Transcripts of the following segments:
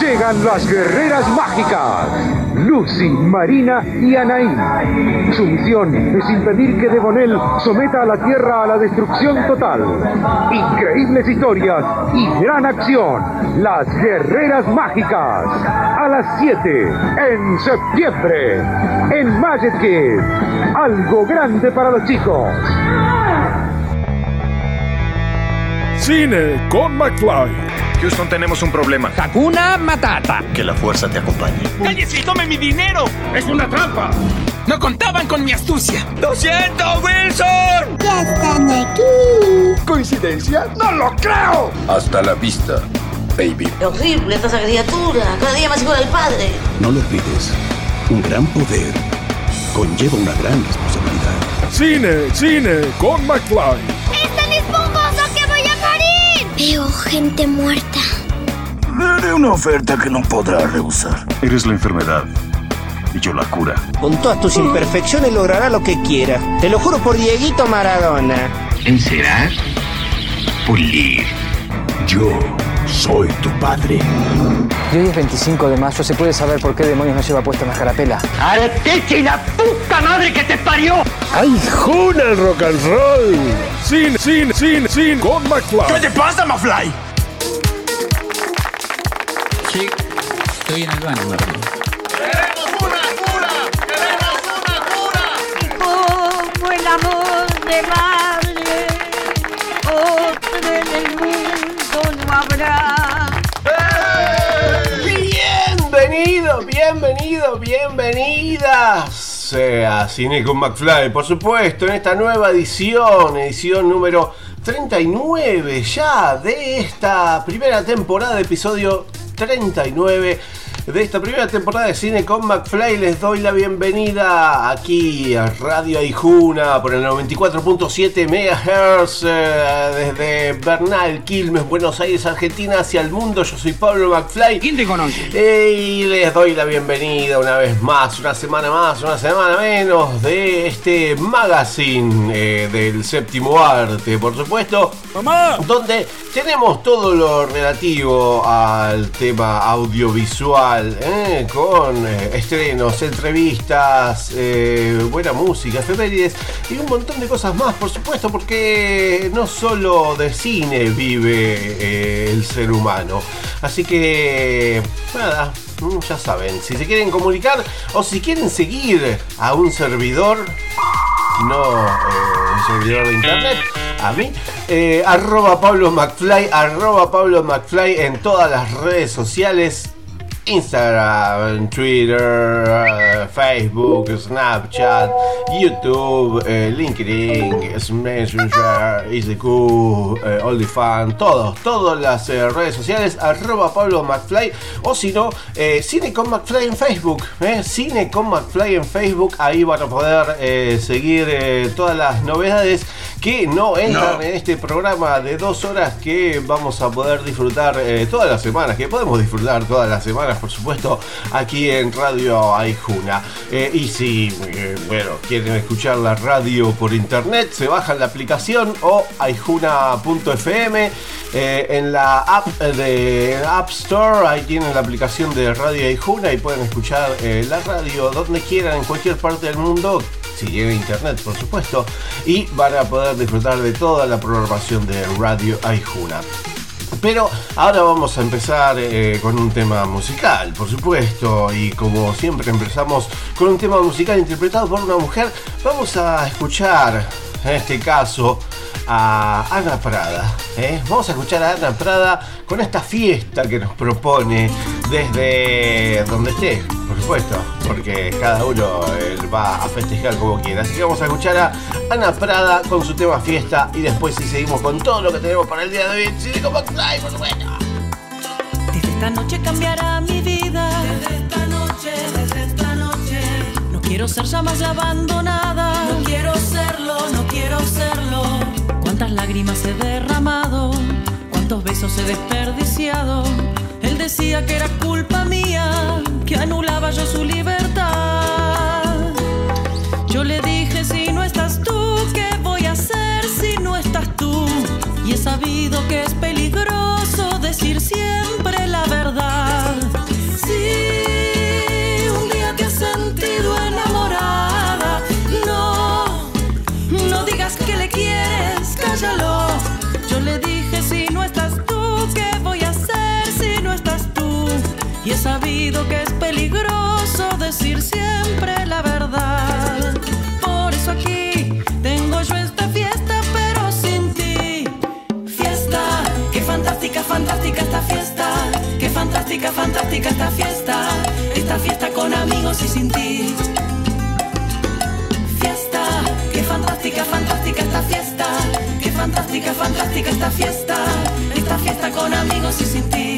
Llegan las guerreras mágicas, Lucy, Marina y Anaí. Su misión es impedir que Devonel someta a la Tierra a la destrucción total. Increíbles historias y gran acción. Las guerreras mágicas. A las 7 en septiembre. En Magic. Algo grande para los chicos. Cine con McFly. Houston, tenemos un problema. Hakuna Matata. Que la fuerza te acompañe. ¡Cállese y tome mi dinero! ¡Es una trampa! ¡No contaban con mi astucia! ¡Lo siento, Wilson! ¡Ya están aquí! ¿Coincidencia? ¡No lo creo! Hasta la vista, baby. ¡Qué horrible esta criatura! Cada día más igual al padre. No lo olvides. Un gran poder conlleva una gran responsabilidad. Cine, cine con McFly. Veo gente muerta. Le haré una oferta que no podrá rehusar. Eres la enfermedad y yo la cura. Con todas tus imperfecciones logrará lo que quiera. Te lo juro por Dieguito Maradona. Encerar, pulir. Yo soy tu padre. Y hoy es 25 de mayo, ¿se puede saber por qué demonios no lleva puesta una carapela? ¡Arteche y la puta madre que te parió! ¡Ay, juna el rock and roll! Cine, cine, cine, cine con McFly. ¿Qué te pasa, McFly? Sí, estoy en el baño, Como el amor de madre, otro en el mundo no habrá. Bienvenido, bienvenido, bienvenidas sea Cine con McFly, por supuesto, en esta nueva edición, edición número 39 ya de esta primera temporada, episodio 39 de esta primera temporada de Cine con McFly. Les doy la bienvenida aquí a Radio Aijuna por el 94.7 MHz eh, desde Bernal, Quilmes, Buenos Aires, Argentina, hacia el mundo. Yo soy Pablo McFly. ¿Quién te conoce? Eh, y les doy la bienvenida una vez más, una semana más, una semana menos de este magazine eh, del séptimo arte, por supuesto. ¡Mamá! Donde tenemos todo lo relativo al tema audiovisual eh, con eh, estrenos, entrevistas, eh, buena música, efemérides y un montón de cosas más, por supuesto, porque no solo de cine vive el ser humano. Así que, nada, mm, ya saben, si se quieren comunicar o si quieren seguir a un servidor, no un servidor de internet, a mí, eh, arroba Pablo McFly, arroba Pablo McFly en todas las redes sociales. Instagram, Twitter, uh, Facebook, Snapchat, YouTube, uh, LinkedIn, Messenger, ICQ, uh, OnlyFans, todos, todas las redes sociales, arroba Pablo McFly, o si no, eh, Cine con McFly en Facebook, eh, Cine con McFly en Facebook, ahí van a poder eh, seguir eh, todas las novedades que no entran no. en este programa de dos horas que vamos a poder disfrutar eh, todas las semanas, que podemos disfrutar todas las semanas, por supuesto, aquí en Radio Aijuna. Eh, y si, eh, bueno, quieren escuchar la radio por internet, se bajan la aplicación o aijuna.fm eh, en la app de App Store, ahí tienen la aplicación de Radio Aijuna y pueden escuchar la radio donde quieran, en cualquier parte del mundo si tienen internet por supuesto, y van a poder disfrutar de toda la programación de Radio Aijuna. Pero ahora vamos a empezar eh, con un tema musical, por supuesto, y como siempre empezamos con un tema musical interpretado por una mujer, vamos a escuchar, en este caso, a Ana Prada. ¿eh? Vamos a escuchar a Ana Prada con esta fiesta que nos propone desde donde esté, por supuesto, porque cada uno eh, va a festejar como quiera. Así que vamos a escuchar a Ana Prada con su tema fiesta y después si seguimos con todo lo que tenemos para el día de hoy. Sí, como por supuesto. Desde esta noche cambiará mi vida. Desde esta noche, desde esta noche. No quiero ser ya más la abandonada. No quiero serlo, no quiero serlo. Cuántas lágrimas he derramado, cuántos besos he desperdiciado. Él decía que era culpa mía, que anulaba yo su libertad. aprendido que es peligroso decir siempre la verdad. Si un día te has sentido enamorada, no, no digas que le quieres, cállalo. Yo le dije si no estás tú, ¿qué voy a hacer si no estás tú? Y he sabido que es peligroso decir siempre la verdad. Fantástica, esta fiesta. Qué fantástica, fantástica esta fiesta. Esta fiesta con amigos y sin ti. Fiesta, qué fantástica, fantástica esta fiesta. Qué fantástica, fantástica esta fiesta. Esta fiesta con amigos y sin ti.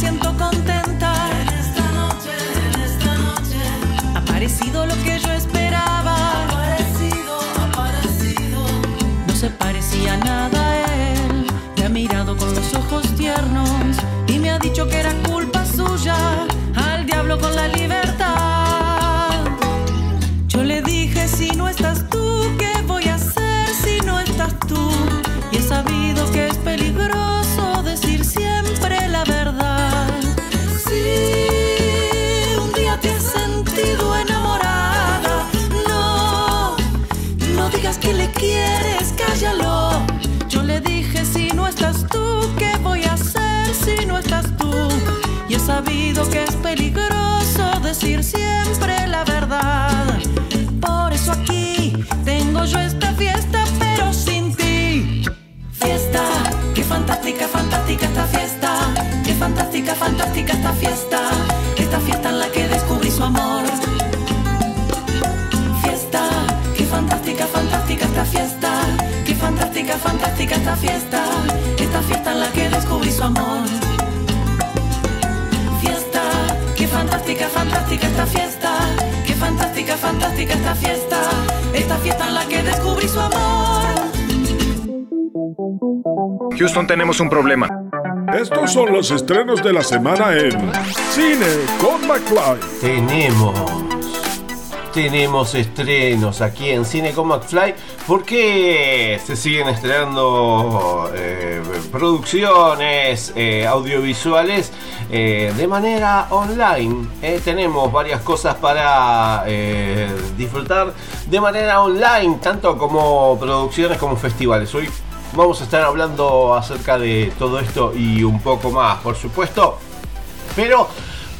Siento contenta. En esta noche, en esta noche. Ha aparecido lo que yo esperaba. Ha aparecido, ha aparecido. No se parecía nada a él. Me ha mirado con los ojos tiernos y me ha dicho que era culpa suya. Al diablo con la libertad. Que es peligroso decir siempre la verdad. Por eso aquí tengo yo esta fiesta, pero sin ti. Fiesta, qué fantástica, fantástica esta fiesta. Qué fantástica, fantástica esta fiesta. Esta fiesta en la que descubrí su amor. Fiesta, qué fantástica, fantástica esta fiesta. Qué fantástica, fantástica esta fiesta. Esta fiesta en la que descubrí su amor. Fantástica, esta fiesta. Esta fiesta en la que descubrí su amor. Houston, tenemos un problema. Estos son los estrenos de la semana en Cine con McFly. Tenemos. Tenemos estrenos aquí en Cine con McFly. ¿Por qué se siguen estrenando eh, producciones eh, audiovisuales eh, de manera online? Tenemos varias cosas para disfrutar de manera online, tanto como producciones como festivales. Hoy vamos a estar hablando acerca de todo esto y un poco más, por supuesto. Pero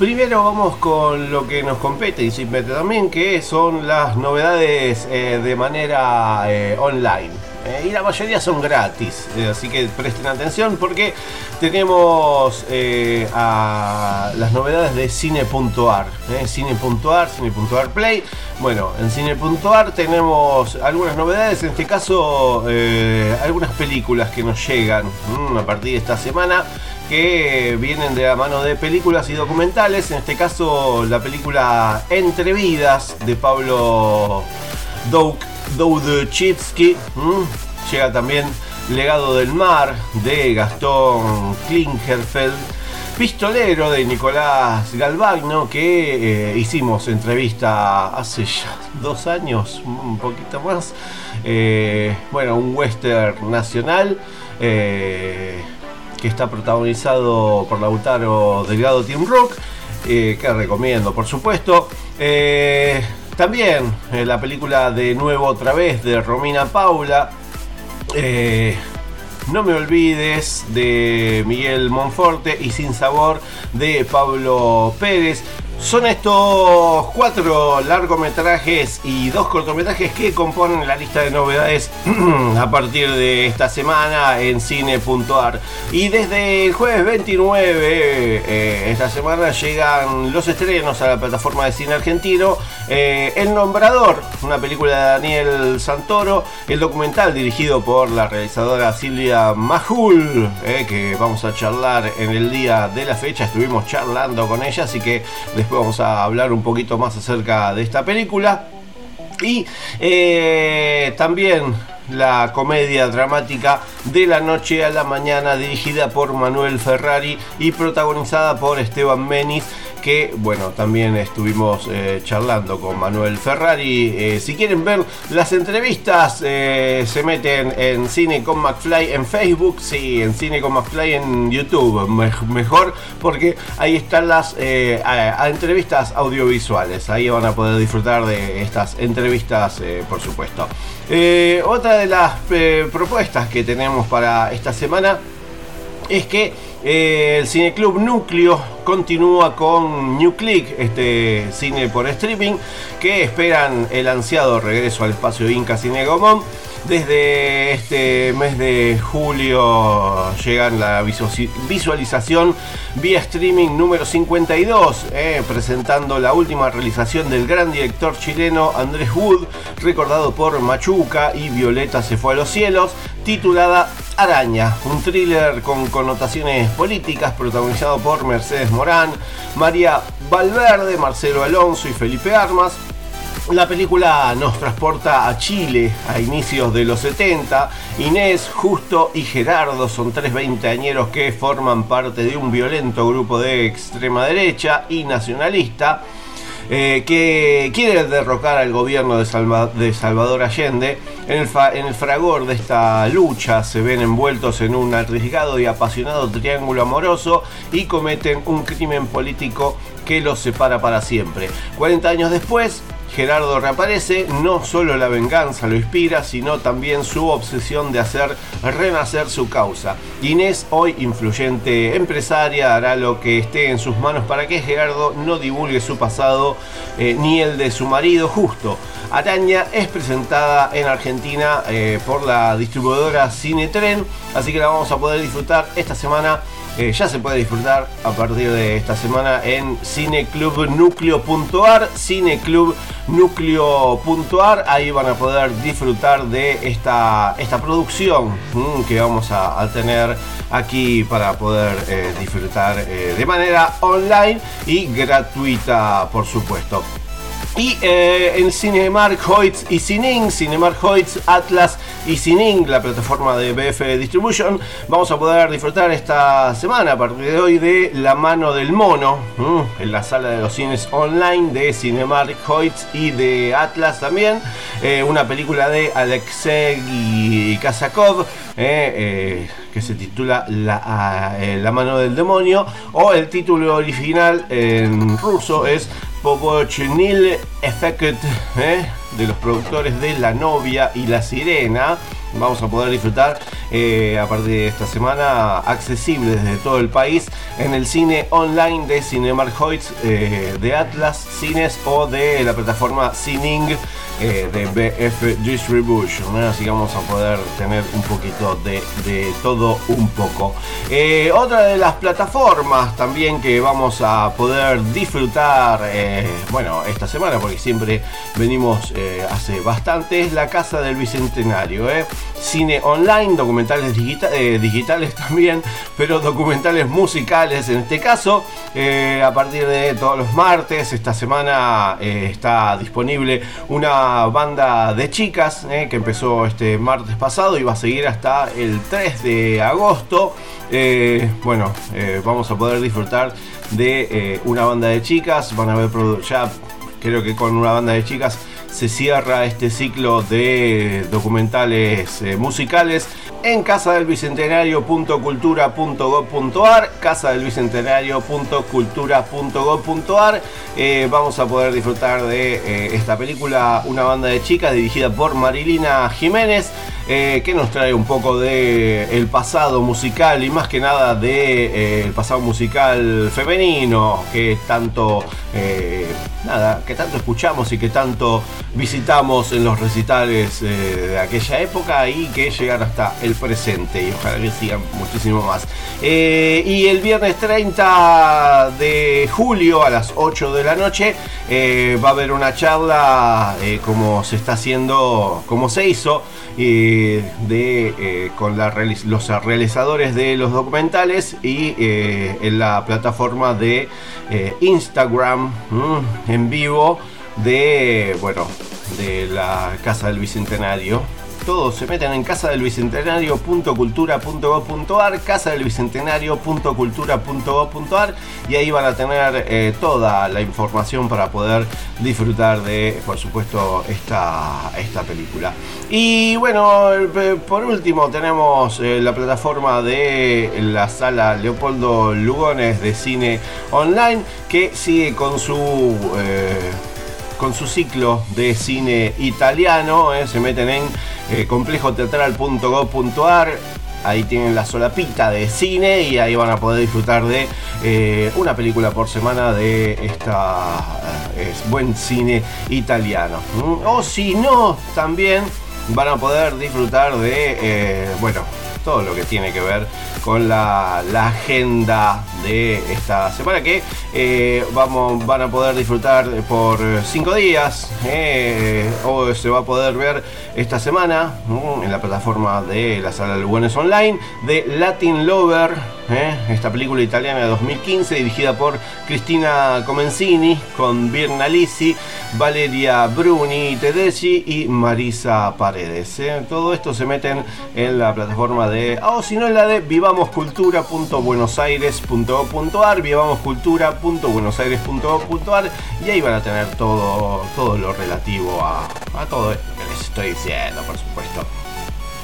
primero vamos con lo que nos compete y también, que son las novedades eh, de manera eh, online. Eh, y la mayoría son gratis, así que presten atención porque tenemos las novedades de cine.ar. cine.ar, cine.ar Play. Bueno, en cine.ar tenemos algunas novedades, en este caso algunas películas que nos llegan mm, a partir de esta semana que vienen de la mano de películas y documentales. En este caso, la película Entre Vidas de Pablo Doudchitsky. Llega también Legado del Mar de Gastón Klingerfeld. Pistolero de Nicolás Galvagno, que eh, hicimos entrevista hace ya dos años, un poquito más. Eh, bueno, un western nacional. eh, que está protagonizado por Lautaro Delgado Team Rock, eh, que recomiendo, por supuesto. Eh, también eh, la película de nuevo otra vez de Romina Paula. No me olvides de Miguel Monforte y Sin Sabor de Pablo Pérez. Son estos cuatro largometrajes y dos cortometrajes que componen la lista de novedades a partir de esta semana en cine.ar. Y desde el jueves 29, eh, esta semana, llegan los estrenos a la plataforma de cine argentino. Eh, el Nombrador, una película de Daniel Santoro. El documental dirigido por la realizadora Silvia Majul, eh, que vamos a charlar en el día de la fecha. Estuvimos charlando con ella, así que después vamos a hablar un poquito más acerca de esta película. Y eh, también la comedia dramática de la noche a la mañana dirigida por Manuel Ferrari y protagonizada por Esteban Menis que bueno, también estuvimos eh, charlando con Manuel Ferrari. Eh, si quieren ver las entrevistas, eh, se meten en Cine con McFly en Facebook, sí, en Cine con McFly en YouTube, mejor porque ahí están las entrevistas audiovisuales. Ahí van a poder disfrutar de estas entrevistas, por supuesto. otra de las propuestas que tenemos para esta semana es que el Cineclub Núcleo continúa con New Click, este cine por streaming, que esperan el ansiado regreso al espacio Inca Cine Gomón. Desde este mes de julio llegan la visualización vía streaming número 52, eh, presentando la última realización del gran director chileno Andrés Wood, recordado por Machuca y Violeta se fue a los cielos, titulada Araña, un thriller con connotaciones políticas protagonizado por Mercedes Morán, María Valverde, Marcelo Alonso y Felipe Armas. La película nos transporta a Chile a inicios de los 70. Inés, Justo y Gerardo son tres veinteañeros que forman parte de un violento grupo de extrema derecha y nacionalista eh, que quiere derrocar al gobierno de, Salvador Allende. En el, fragor de esta lucha se ven envueltos en un arriesgado y apasionado triángulo amoroso y cometen un crimen político que los separa para siempre. 40 años después, Gerardo reaparece, no solo la venganza lo inspira, sino también su obsesión de hacer renacer su causa. Inés, hoy influyente empresaria, hará lo que esté en sus manos para que Gerardo no divulgue su pasado eh, ni el de su marido justo. Araña es presentada en Argentina eh, por la distribuidora Cinetren, así que la vamos a poder disfrutar esta semana eh, ya se puede disfrutar a partir de esta semana en cineclubnucleo.ar, cineclubnucleo.ar, ahí van a poder disfrutar de esta, esta producción mm, que vamos a, tener aquí para poder eh, disfrutar eh, de manera online y gratuita, por supuesto. Y en Cinemark Hoyts y Cining, Cinemark Hoyts, Atlas y Cining, la plataforma de BF Distribution, vamos a poder disfrutar esta semana, a partir de hoy, de La mano del mono, en la sala de los cines online de Cinemark Hoyts y de Atlas también. Eh, una película de Alexei Kazakov. Eh, que se titula la, la, mano del demonio o el título original en ruso es Pobochnil Effect ¿eh? de los productores de La novia y La sirena. Vamos a poder disfrutar eh, a partir de esta semana accesible desde todo el país en el cine online de Cinemark Hoyts eh, de Atlas Cines o de la plataforma Cining eh, de BF Distribution. Así que vamos a poder tener un poquito de, todo un poco. Otra de las plataformas también que vamos a poder disfrutar, bueno, esta semana, porque siempre venimos hace bastante, es la Casa del Bicentenario. Cine online, documentales digitales también, pero documentales musicales en este caso. a partir de todos los martes, esta semana está disponible una banda de chicas eh, que empezó este martes pasado y va a seguir hasta el 3 de agosto. Eh, bueno, eh, vamos a poder disfrutar de una banda de chicas. Van a ver ya, creo que con una banda de chicas se cierra este ciclo de documentales musicales en casadelbicentenario.cultura.gov.ar, casadelbicentenario.cultura.gov.ar. Eh, vamos a poder disfrutar de eh, esta película, una banda de chicas dirigida por Marilina Jiménez. Eh, que nos trae un poco de el pasado musical y más que nada de el pasado musical femenino que tanto nada que tanto escuchamos y que tanto visitamos en los recitales de aquella época y que llegan hasta el presente y ojalá que sigan muchísimo más. Eh, y el viernes 30 de julio a las 8 de la noche eh, va a haber una charla eh, como se está haciendo, como se hizo de, con los realizadores de los documentales y en la plataforma de Instagram en vivo de, bueno, de la Casa del Bicentenario se meten en casa del bicentenario.cultura.gov.ar, casa del bicentenario.cultura.gov.ar y ahí van a tener eh, toda la información para poder disfrutar de, por supuesto, esta, esta película. Y bueno, eh, por último tenemos eh, la plataforma de la sala Leopoldo Lugones de cine online que sigue con su con su ciclo de cine italiano. se meten en complejoteatral.gov.ar ahí tienen la solapita de cine y ahí van a poder disfrutar de eh, una película por semana de esta eh, buen cine italiano. O si no, también van a poder disfrutar de, eh, bueno, todo lo que tiene que ver con la, agenda de esta semana que vamos, van a poder disfrutar por cinco días o se va a poder ver esta semana en la plataforma de la sala de Lugones Online de Latin Lover, ¿eh? esta película italiana de 2015 dirigida por Cristina Comenzini con Birna Lisi, Valeria Bruni Tedeschi y Marisa Paredes. ¿eh? Todo esto se meten en la plataforma de, o oh, si no en la de vivamoscultura.buenosaires.gov.ar, vivamoscultura.buenosaires.gov.ar y ahí van a tener todo, todo lo relativo a, a todo esto que les estoy diciendo, por supuesto.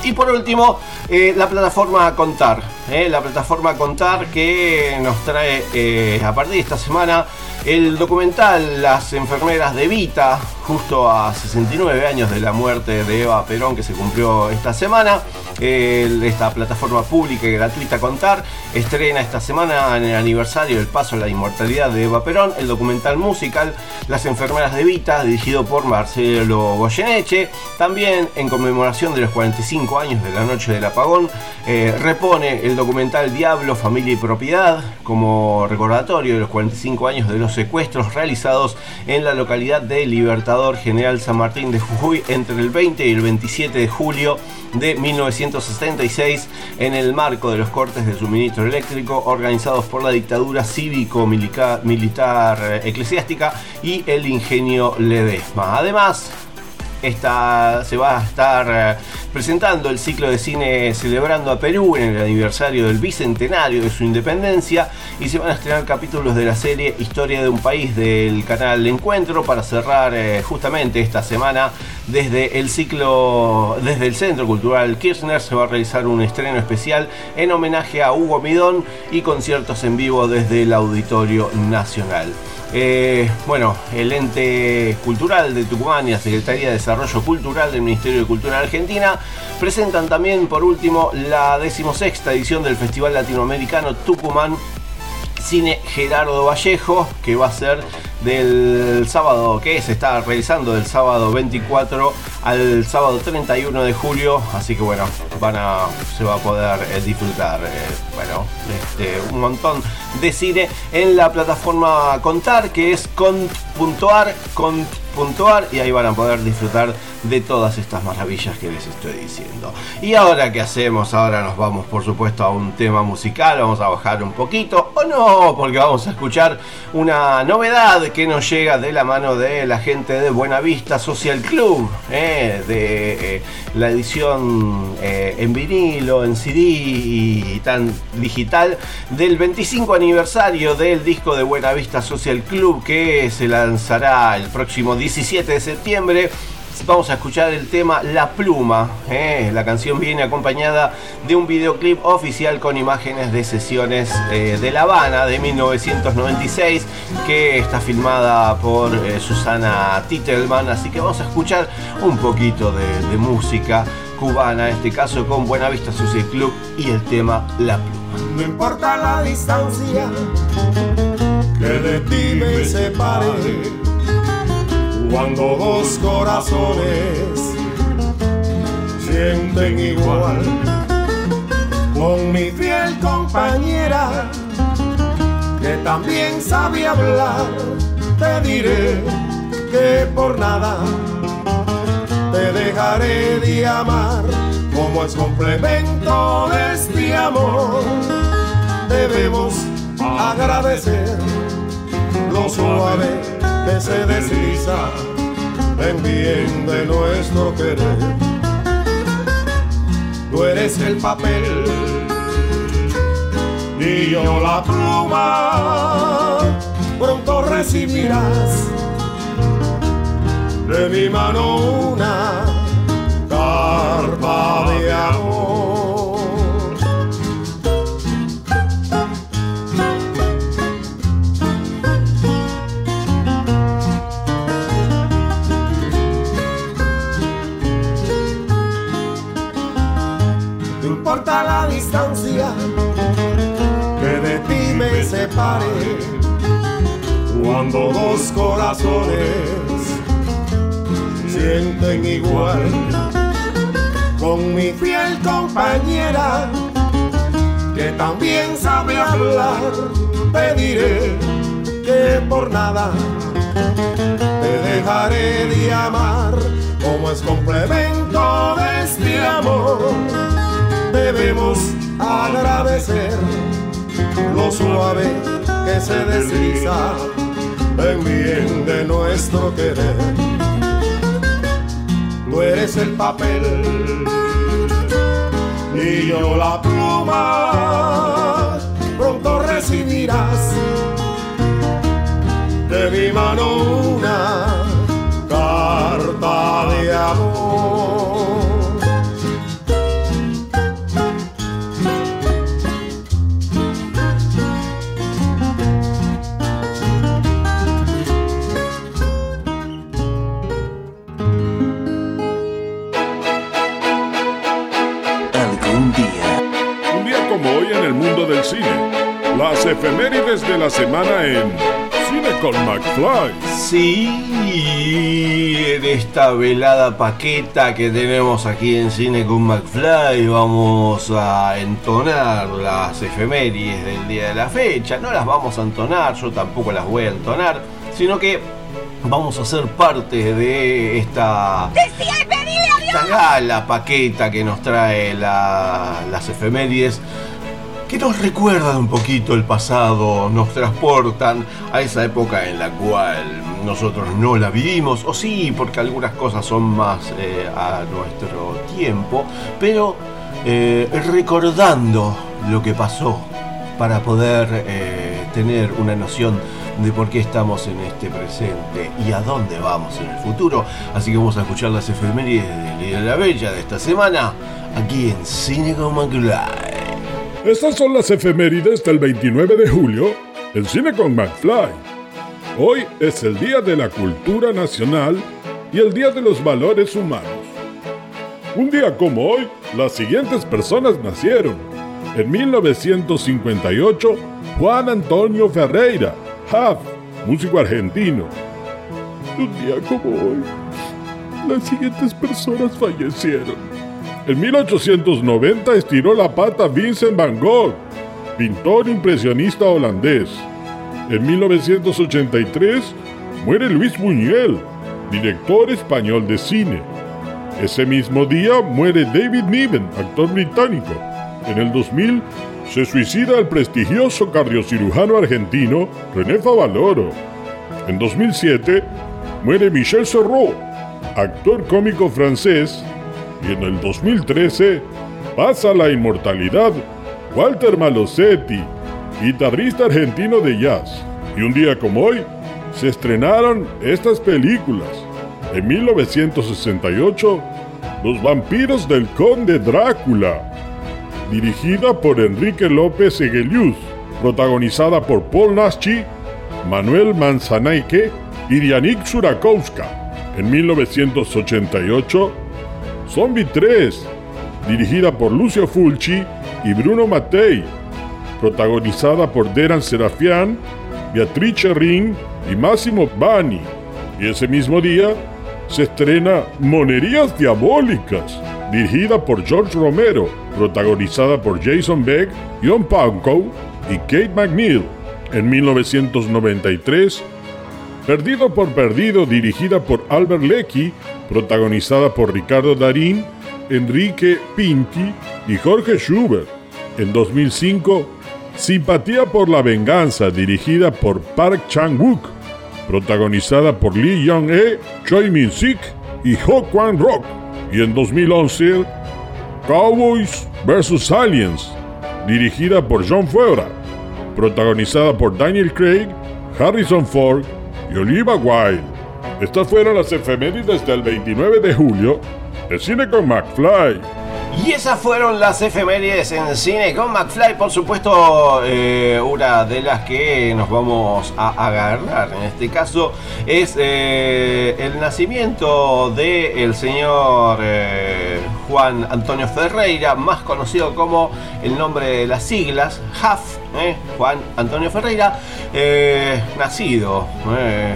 Y por último, eh, la plataforma Contar. Eh, la plataforma Contar que nos trae eh, a partir de esta semana el documental Las enfermeras de Vita, justo a 69 años de la muerte de Eva Perón que se cumplió esta semana. esta plataforma pública y gratuita Contar estrena esta semana en el aniversario del paso a la inmortalidad de Eva Perón el documental musical Las enfermeras de Vita, dirigido por Marcelo Goyeneche. También en conmemoración de los 45 años de la noche del apagón, eh, repone el documental Diablo, Familia y Propiedad como recordatorio de los 45 años de los secuestros realizados en la localidad de Libertador General San Martín de Jujuy entre el 20 y el 27 de julio de 1976 en el marco de los cortes de suministro eléctrico organizados por la dictadura cívico-militar eh, eclesiástica y el ingenio Ledesma. Además, esta, se va a estar eh, presentando el ciclo de cine Celebrando a Perú en el aniversario del bicentenario de su independencia y se van a estrenar capítulos de la serie Historia de un país del canal Encuentro para cerrar eh, justamente esta semana desde el ciclo, desde el Centro Cultural Kirchner se va a realizar un estreno especial en homenaje a Hugo Midón y conciertos en vivo desde el Auditorio Nacional. Eh, bueno, el ente cultural de Tucumán y la Secretaría de Desarrollo Cultural del Ministerio de Cultura de Argentina presentan también, por último, la decimosexta edición del Festival Latinoamericano Tucumán Cine Gerardo Vallejo, que va a ser del sábado que se está realizando del sábado 24 al sábado 31 de julio así que bueno van a se va a poder eh, disfrutar eh, bueno este, un montón de cine en la plataforma contar que es cont.ar cont.ar y ahí van a poder disfrutar de todas estas maravillas que les estoy diciendo. Y ahora qué hacemos? Ahora nos vamos por supuesto a un tema musical, vamos a bajar un poquito o no, porque vamos a escuchar una novedad que nos llega de la mano de la gente de Buenavista Social Club, eh, de eh, la edición eh, en vinilo, en CD y tan digital del 25 aniversario del disco de Buenavista Social Club que se lanzará el próximo 17 de septiembre vamos a escuchar el tema La Pluma. ¿eh? La canción viene acompañada de un videoclip oficial con imágenes de sesiones eh, de La Habana de 1996 que está filmada por eh, Susana Titelman. Así que vamos a escuchar un poquito de, música cubana, en este caso con Buenavista Social Club y el tema La Pluma. No importa la distancia que de ti me separe cuando dos corazones sienten igual. Con mi fiel compañera, que también sabe hablar, te diré que por nada te dejaré de amar, como es complemento de este amor. Debemos agradecer lo suave que se desliza en bien de nuestro querer. tú eres el papel y yo la pluma. Pronto recibirás de mi mano una carta de amor. No importa la distancia que de ti me separe, cuando dos corazones sienten igual con mi fiel compañera que también sabe hablar te diré que por nada te dejaré de amar como es complemento de este amor. Debemos agradecer lo suave que se desliza en bien de nuestro querer tú eres el papel y yo la pluma. Pronto recibirás de mi mano una carta de amor. Mundo del cine. Las efemérides de la semana en Cine con McFly. Sí, en esta velada paqueta que tenemos aquí en Cine con McFly vamos a entonar las efemérides del día de la fecha. No las vamos a entonar, yo tampoco las voy a entonar, sino que vamos a ser parte de esta, esta gala paqueta que nos trae la- las efemérides que nos recuerdan un poquito el pasado, nos transportan a esa época en la cual nosotros no la vivimos, o sí, porque algunas cosas son más eh, a nuestro tiempo, pero eh, recordando lo que pasó para poder eh, tener una noción de por qué estamos en este presente y a dónde vamos en el futuro. Así que vamos a escuchar las efemérides de Lía la Bella de esta semana aquí en Cine. Estas son las efemérides del 29 de julio en Cine con McFly. Hoy es el Día de la Cultura Nacional y el Día de los Valores Humanos. Un día como hoy, las siguientes personas nacieron. En 1958, Juan Antonio Ferreira, Huff, músico argentino. Un día como hoy, las siguientes personas fallecieron. En 1890 estiró la pata Vincent van Gogh, pintor impresionista holandés. En 1983 muere Luis Buñuel, director español de cine. Ese mismo día muere David Niven, actor británico. En el 2000 se suicida el prestigioso cardiocirujano argentino René Favaloro. En 2007 muere Michel Serrault, actor cómico francés y en el 2013 pasa a la inmortalidad Walter Malosetti, guitarrista argentino de jazz. Y un día como hoy se estrenaron estas películas. En 1968, Los vampiros del conde Drácula, dirigida por Enrique López Egelius, protagonizada por Paul Naschi, Manuel Manzanaike y Dianik Surakowska. En 1988, Zombie 3, dirigida por Lucio Fulci y Bruno Mattei, protagonizada por Deran Serafian, Beatrice Ring y Massimo Bani. Y ese mismo día se estrena Monerías Diabólicas, dirigida por George Romero, protagonizada por Jason Beck, John Pankow y Kate McNeil. En 1993, Perdido por Perdido, dirigida por Albert Leckie, protagonizada por Ricardo Darín, Enrique Pinti y Jorge Schubert. En 2005, Simpatía por la Venganza, dirigida por Park Chan-wook, protagonizada por Lee Young-e, Choi Min-sik y Ho Kwan-rock. Y en 2011, Cowboys vs. Aliens, dirigida por John Favreau, protagonizada por Daniel Craig, Harrison Ford y Oliva Wilde. Estas fueron las efemérides del 29 de julio de Cine con McFly. Y esas fueron las efemérides en cine con McFly, por supuesto, eh, una de las que nos vamos a agarrar. En este caso es eh, el nacimiento del el señor eh, Juan Antonio Ferreira, más conocido como el nombre de las siglas, HAF, Juan Antonio Ferreira, nacido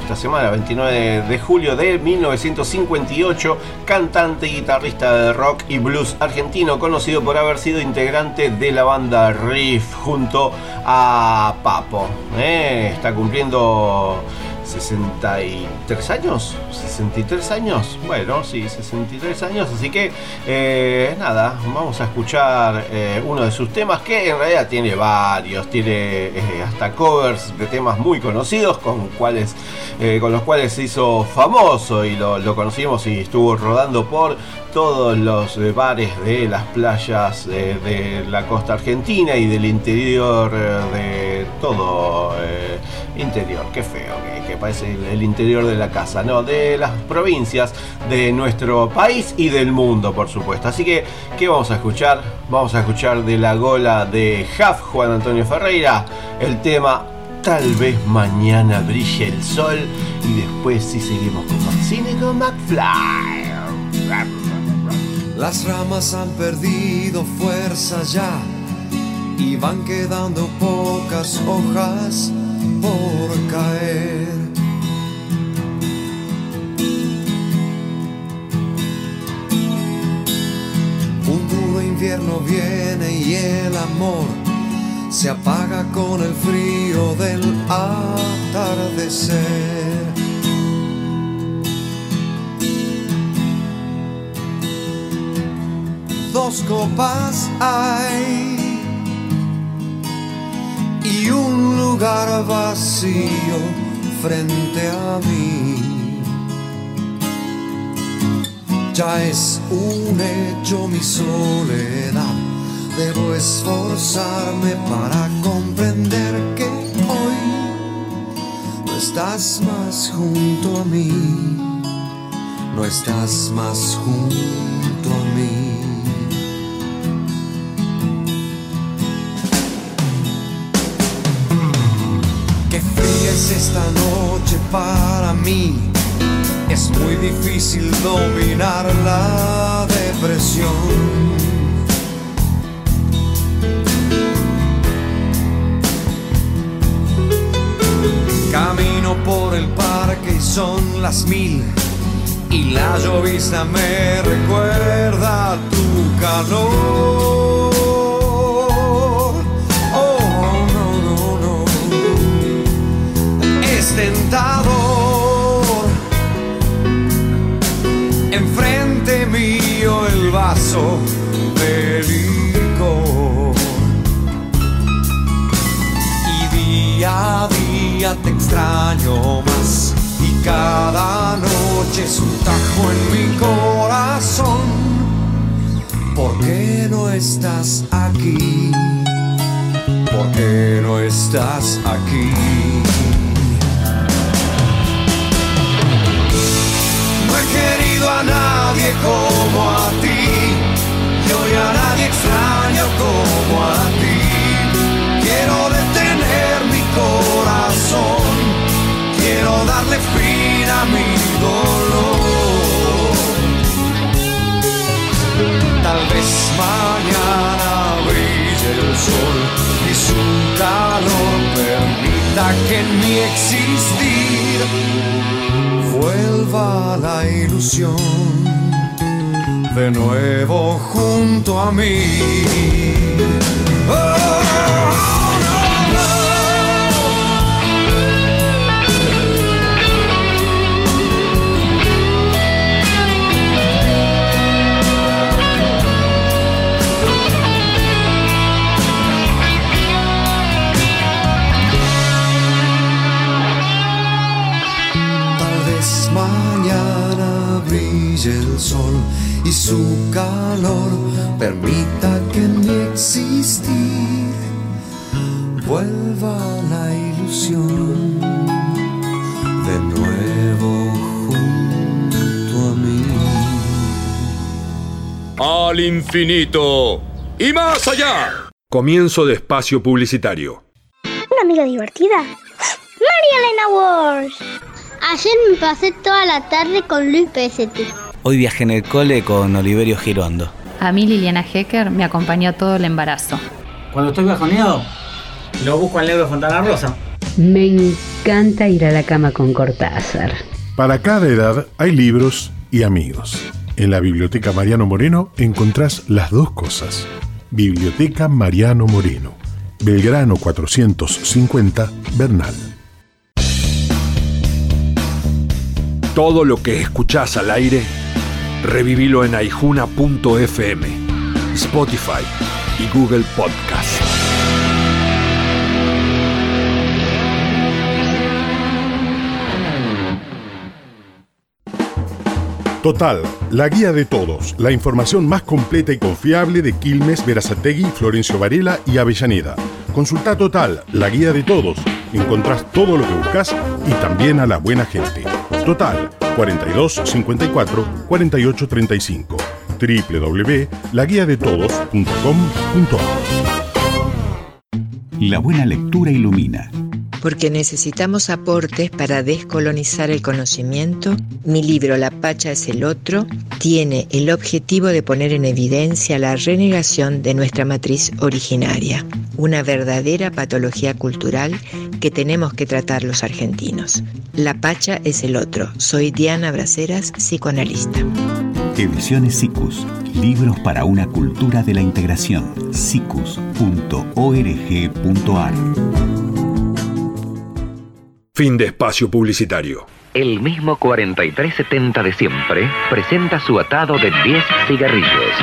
esta semana, 29 de julio de 1958, cantante y guitarrista de rock y blues argentino conocido por haber sido integrante de la banda Riff junto a Papo. ¿eh? Está cumpliendo 63 años. 63 años. Bueno, sí, 63 años. Así que eh, nada, vamos a escuchar eh, uno de sus temas que en realidad tiene varios. Tiene hasta covers de temas muy conocidos con, cuales, con los cuales se hizo famoso y lo conocimos y estuvo rodando por todos los eh, bares de las playas eh, de la costa argentina y del interior eh, de todo interior, qué feo que, parece el, interior de la casa, no, de las provincias de nuestro país y del mundo, por supuesto. Así que, ¿qué vamos a escuchar? Vamos a escuchar de la gola de Jaf Juan Antonio Ferreira el tema Tal vez mañana brille el sol y después si seguimos con más cine con McFly. Las ramas han perdido fuerza ya y van quedando pocas hojas por caer. Un duro invierno viene y el amor se apaga con el frío del atardecer. Dos copas hay y un lugar vacío frente a mí. Ya es un hecho mi soledad, debo esforzarme para comprender que hoy no estás más junto a mí, no estás más junto a mí. Esta noche para mí. Es muy difícil dominar la depresión. Camino por el parque y son las mil y la llovizna me recuerda tu calor. Enfrente mío el vaso de licor. Y día a día te extraño más. Y cada noche es un tajo en mi corazón. ¿Por qué no estás aquí? ¿Por qué no estás aquí? Nadie como a ti. Y a nadie extraño como a ti. Quiero detener mi corazón. Quiero darle fin a mi dolor. Tal vez mañana brille el sol y su calor permita que en mi existir vuelva la ilusión de nuevo junto a mí. Oh, sol y su calor permita que mi existir vuelva la ilusión de nuevo junto a mí. Al infinito y más allá. Comienzo de espacio publicitario. Una amiga divertida. María Elena Walsh. Ayer me pasé toda la tarde con Luis Pesetti. Hoy viajé en el cole con Oliverio Girondo. A mí Liliana Hecker me acompañó todo el embarazo. Cuando estoy bajoneado, lo busco al negro Fontana Rosa. Me encanta ir a la cama con Cortázar. Para cada edad hay libros y amigos. En la Biblioteca Mariano Moreno encontrás las dos cosas. Biblioteca Mariano Moreno, Belgrano 450, Bernal. Todo lo que escuchás al aire, revivilo en aijuna.fm, Spotify y Google Podcast. Total, la guía de todos, la información más completa y confiable de Quilmes, Verazategui, Florencio Varela y Avellaneda. Consulta Total, la guía de todos. Encontrás todo lo que buscas y también a la buena gente. Total, 42 54 48 35. www.laguiadetodos.com.ar La buena lectura ilumina porque necesitamos aportes para descolonizar el conocimiento, mi libro La Pacha es el otro tiene el objetivo de poner en evidencia la renegación de nuestra matriz originaria, una verdadera patología cultural que tenemos que tratar los argentinos. La Pacha es el otro. Soy Diana Braceras, psicoanalista. Ediciones SICUS. Libros para una cultura de la integración. sicus.org.ar Fin de espacio publicitario. El mismo 4370 de siempre presenta su atado de 10 cigarrillos.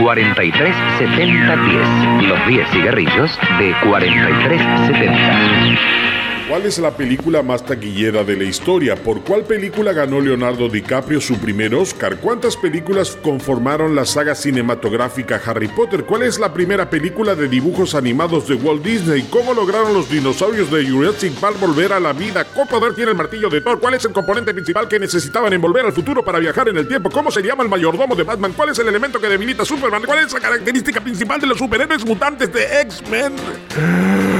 437010. Los 10 cigarrillos de 4370. ¿Cuál es la película más taquillera de la historia? ¿Por cuál película ganó Leonardo DiCaprio su primer Oscar? ¿Cuántas películas conformaron la saga cinematográfica Harry Potter? ¿Cuál es la primera película de dibujos animados de Walt Disney? ¿Cómo lograron los dinosaurios de Jurassic Park volver a la vida? ¿Qué poder tiene el martillo de Thor? ¿Cuál es el componente principal que necesitaban envolver al futuro para viajar en el tiempo? ¿Cómo se llama el mayordomo de Batman? ¿Cuál es el elemento que debilita Superman? ¿Cuál es la característica principal de los superhéroes mutantes de X-Men?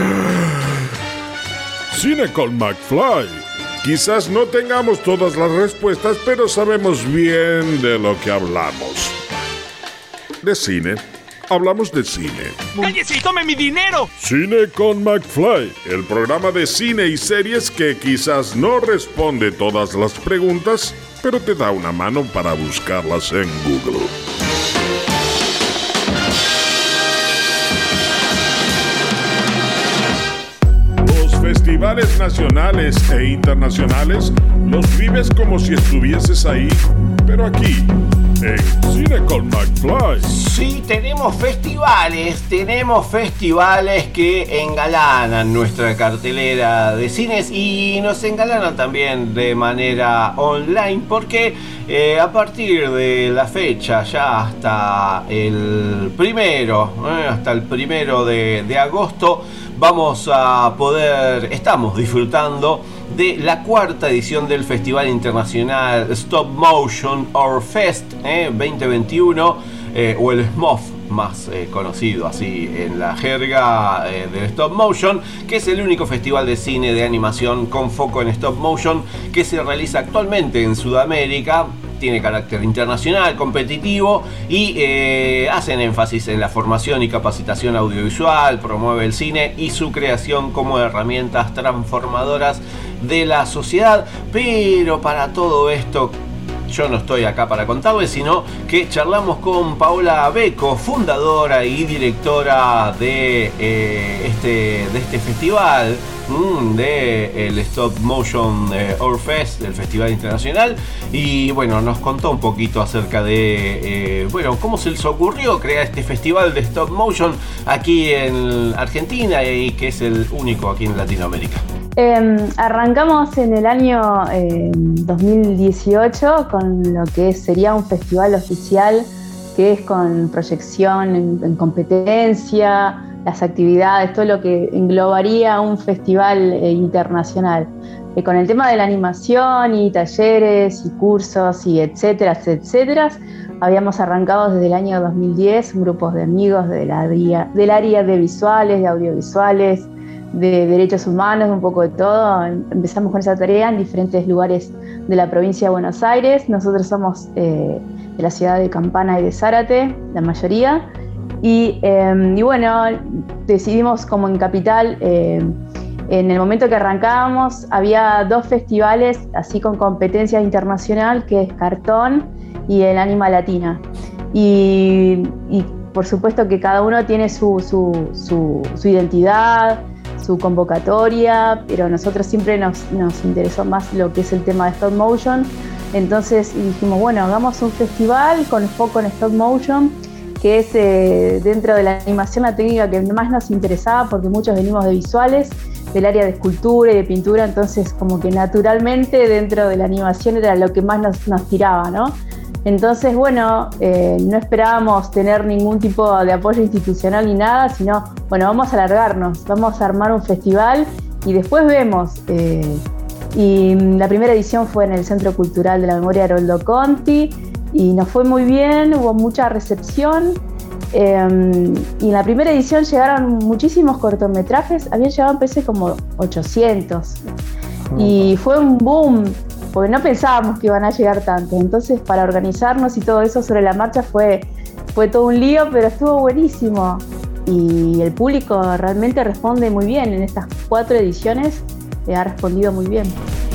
Cine con McFly. Quizás no tengamos todas las respuestas, pero sabemos bien de lo que hablamos. De cine. Hablamos de cine. ¡Cállese y tome mi dinero! Cine con McFly, el programa de cine y series que quizás no responde todas las preguntas, pero te da una mano para buscarlas en Google. Festivales nacionales e internacionales los vives como si estuvieses ahí, pero aquí, en Cine con McFly. Sí, tenemos festivales, tenemos festivales que engalanan nuestra cartelera de cines y nos engalanan también de manera online porque eh, a partir de la fecha, ya hasta el primero, eh, hasta el primero de agosto, vamos a poder, estamos disfrutando de la cuarta edición del Festival Internacional Stop Motion or Fest 2021 eh, o el SMOF más eh, conocido así en la jerga eh, del stop motion, que es el único festival de cine de animación con foco en stop motion que se realiza actualmente en Sudamérica tiene carácter internacional, competitivo y eh, hacen énfasis en la formación y capacitación audiovisual, promueve el cine y su creación como herramientas transformadoras de la sociedad. Pero para todo esto yo no estoy acá para contarles, sino que charlamos con Paola Beco, fundadora y directora de, eh, este, de este festival mm, de el Stop Motion eh, Fest del Festival Internacional y bueno, nos contó un poquito acerca de eh, bueno, cómo se les ocurrió crear este festival de Stop Motion aquí en Argentina y que es el único aquí en Latinoamérica. Em, arrancamos en el año 2018 em, con lo que sería un festival oficial que es con proyección en, competencia, las actividades, todo lo que englobaría un festival eh, internacional. Eh, con el tema de la animación y talleres y cursos y etcétera, etcétera, habíamos arrancado desde el año 2010 grupos de amigos del área, del área de visuales, de audiovisuales, de derechos humanos, un poco de todo. Empezamos con esa tarea en diferentes lugares de la provincia de Buenos Aires. Nosotros somos eh, de la ciudad de Campana y de Zárate, la mayoría. Y, em, bueno, decidimos como en Capital, em, en el momento que arrancábamos, había dos festivales así con competencia internacional, que es Cartón y el Anima Latina. Y, por supuesto que cada uno tiene su, su identidad, su convocatoria, pero nosotros siempre nos, interesó más lo que es el tema de stop motion. Entonces dijimos, bueno, hagamos un festival con foco en stop motion, que es eh, dentro de la animación la técnica que más nos interesaba, porque muchos venimos de visuales, del área de escultura y de pintura, entonces como que naturalmente dentro de la animación era lo que más nos, nos tiraba, ¿no? Entonces, bueno, eh, no esperábamos tener ningún tipo de apoyo institucional ni nada, sino, bueno, vamos a alargarnos, vamos a armar un festival y después vemos. Eh, y la primera edición fue en el Centro Cultural de la Memoria de Haroldo Conti y nos fue muy bien, hubo mucha recepción. Em, y en la primera edición llegaron muchísimos cortometrajes, habían llegado, empecé como 800. Y fue un boom porque no pensábamos que iban a llegar tanto. Entonces, para organizarnos y todo eso sobre la marcha fue, fue todo un lío, pero estuvo buenísimo. Y el público realmente responde muy bien en estas cuatro ediciones, ha respondido muy bien.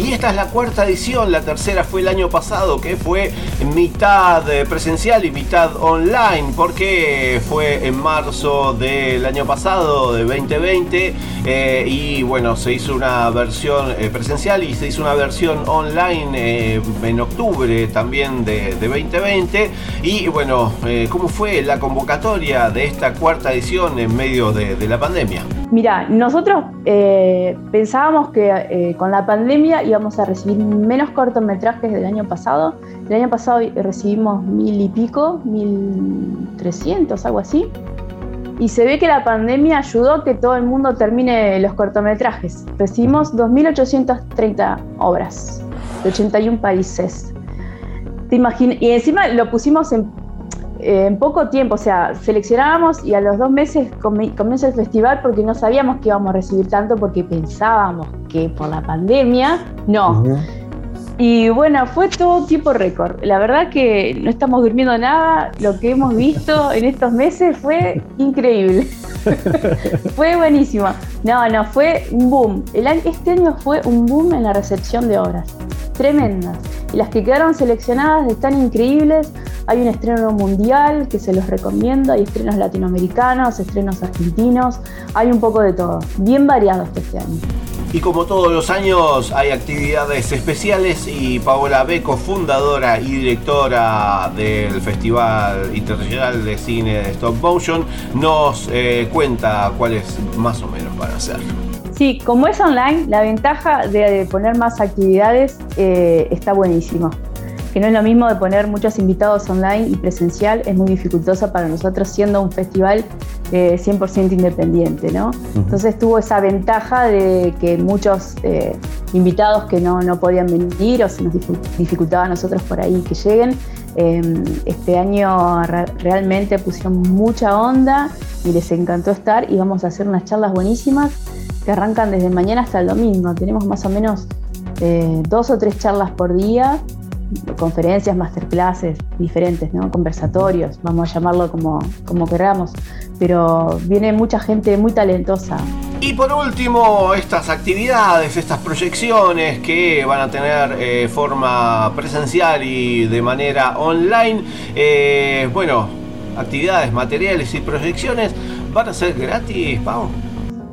Y esta es la cuarta edición, la tercera fue el año pasado, que fue mitad eh, presencial y mitad online, porque fue en marzo del año pasado, de 2020, eh, y bueno, se hizo una versión eh, presencial y se hizo una versión online en octubre también de, 2020. Y bueno, ¿cómo fue la convocatoria de esta cuarta edición en medio de, de la pandemia? Mira, nosotros pensábamos que con la pandemia íbamos a recibir menos cortometrajes del año pasado. El año pasado recibimos mil y pico, mil trescientos, algo así. Y se ve que la pandemia ayudó a que todo el mundo termine los cortometrajes. Recibimos 2.830 obras de 81 países. ¿Te y encima lo pusimos en, en, poco tiempo, o sea, seleccionábamos y a los dos meses comienza el festival porque no sabíamos que íbamos a recibir tanto porque pensábamos que por la pandemia, no. Y bueno, fue todo tiempo récord. La verdad que no estamos durmiendo nada. Lo que hemos visto en estos meses fue increíble. fue buenísimo. No, no, fue un boom. El, este año fue un boom en la recepción de obras. Tremendas. Y las que quedaron seleccionadas están increíbles. Hay un estreno mundial que se los recomiendo. Hay estrenos latinoamericanos, estrenos argentinos. Hay un poco de todo. Bien variados este año. Y como todos los años hay actividades especiales y Paola Beco, fundadora y directora del Festival Internacional de Cine de Stop Motion, nos eh, cuenta cuáles más o menos van a. Sí, como es online, la ventaja de poner más actividades eh, está buenísima que no es lo mismo de poner muchos invitados online y presencial, es muy dificultosa para nosotros siendo un festival 100% eh, independiente, ¿no? Entonces tuvo esa ventaja de que muchos eh, invitados que no, no, podían venir o se nos dificultaba a nosotros por ahí que lleguen, em, este año realmente pusieron mucha onda y les encantó estar y vamos a hacer unas charlas buenísimas que arrancan desde mañana hasta el domingo. Tenemos más o menos eh, dos o tres charlas por día conferencias, masterclasses diferentes, conversatorios, vamos a llamarlo como, como queramos, pero viene mucha gente muy talentosa. Y por último, estas actividades, estas proyecciones que van a tener eh, forma presencial y de manera online, eh, bueno, actividades, materiales y proyecciones, ¿van a ser gratis, Pau?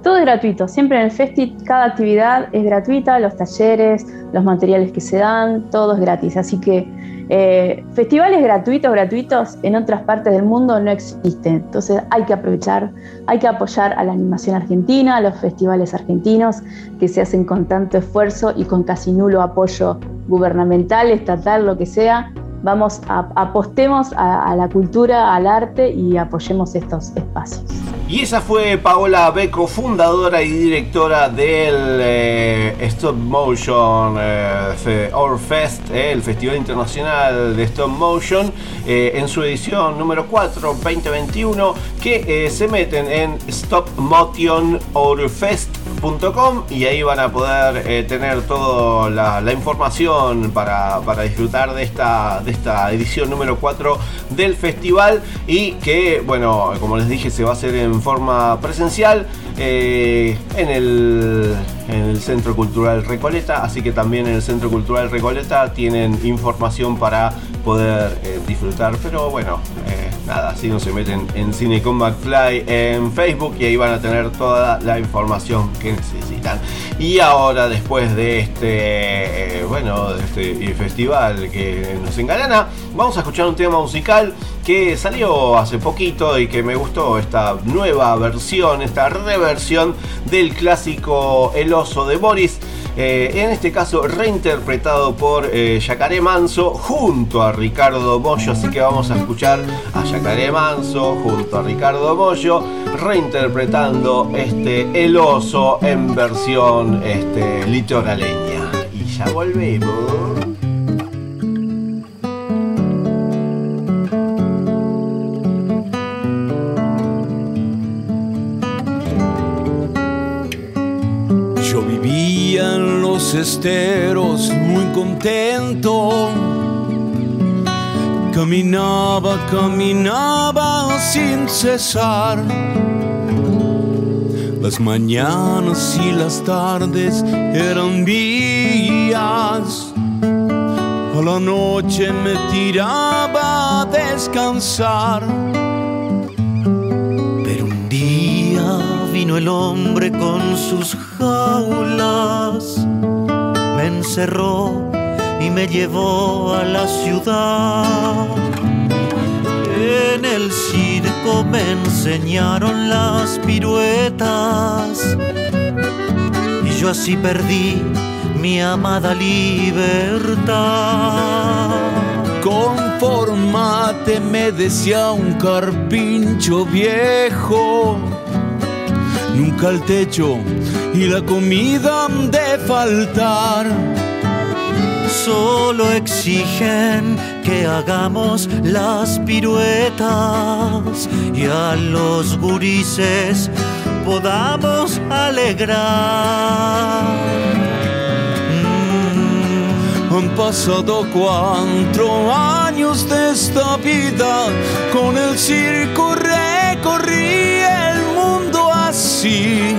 Todo es gratuito. Siempre en el Festi cada actividad es gratuita, los talleres, los materiales que se dan, todo es gratis. Así que eh, festivales gratuitos, gratuitos en otras partes del mundo no existen. Entonces hay que aprovechar, hay que apoyar a la animación argentina, a los festivales argentinos que se hacen con tanto esfuerzo y con casi nulo apoyo gubernamental, estatal, lo que sea. Vamos, a, apostemos a la cultura, al arte y apoyemos estos espacios. Y esa fue Paola Beco, fundadora y directora del eh, Stop Motion eh, Fest, eh, el Festival Internacional de Stop Motion, en su edición número 4, 2021, que se meten en stopmotionourfest.com y ahí van a poder tener toda la, información para, disfrutar de esta, de esta edición número 4 del festival y que, bueno, como les dije, se va a hacer en forma presencial eh, en, el, en, el, Centro Cultural Recoleta, así que también en el Centro Cultural Recoleta tienen información para poder eh, disfrutar, pero bueno, eh, nada, si no se meten en Cine con McFly en Facebook y ahí van a tener toda la información que necesitan. Y ahora, después de este, bueno, de este festival que nos engalana, vamos a escuchar un tema musical que salió hace poquito y que me gustó esta nueva versión, esta reversión del clásico El oso de Boris. Eh, en este caso reinterpretado por eh, Yacaré Manso junto a Ricardo Mollo, así que vamos a escuchar a Yacaré Manso junto a Ricardo Mollo reinterpretando este El oso en versión este, litoraleña. Y ya volvemos. Esteros muy contento. Caminaba, caminaba sin cesar. Las mañanas y las tardes eran mías. A la noche me tiraba a descansar. Pero un día vino el hombre con sus jaulas encerró y me llevó a la ciudad. En el circo me enseñaron las piruetas y yo así perdí mi amada libertad. Conformate, me decía un carpincho viejo. Nunca el techo y la comida han de faltar. Solo exigen que hagamos las piruetas y a los gurises podamos alegrar. Mm, han pasado cuatro años de esta vida, con el circo recorrí así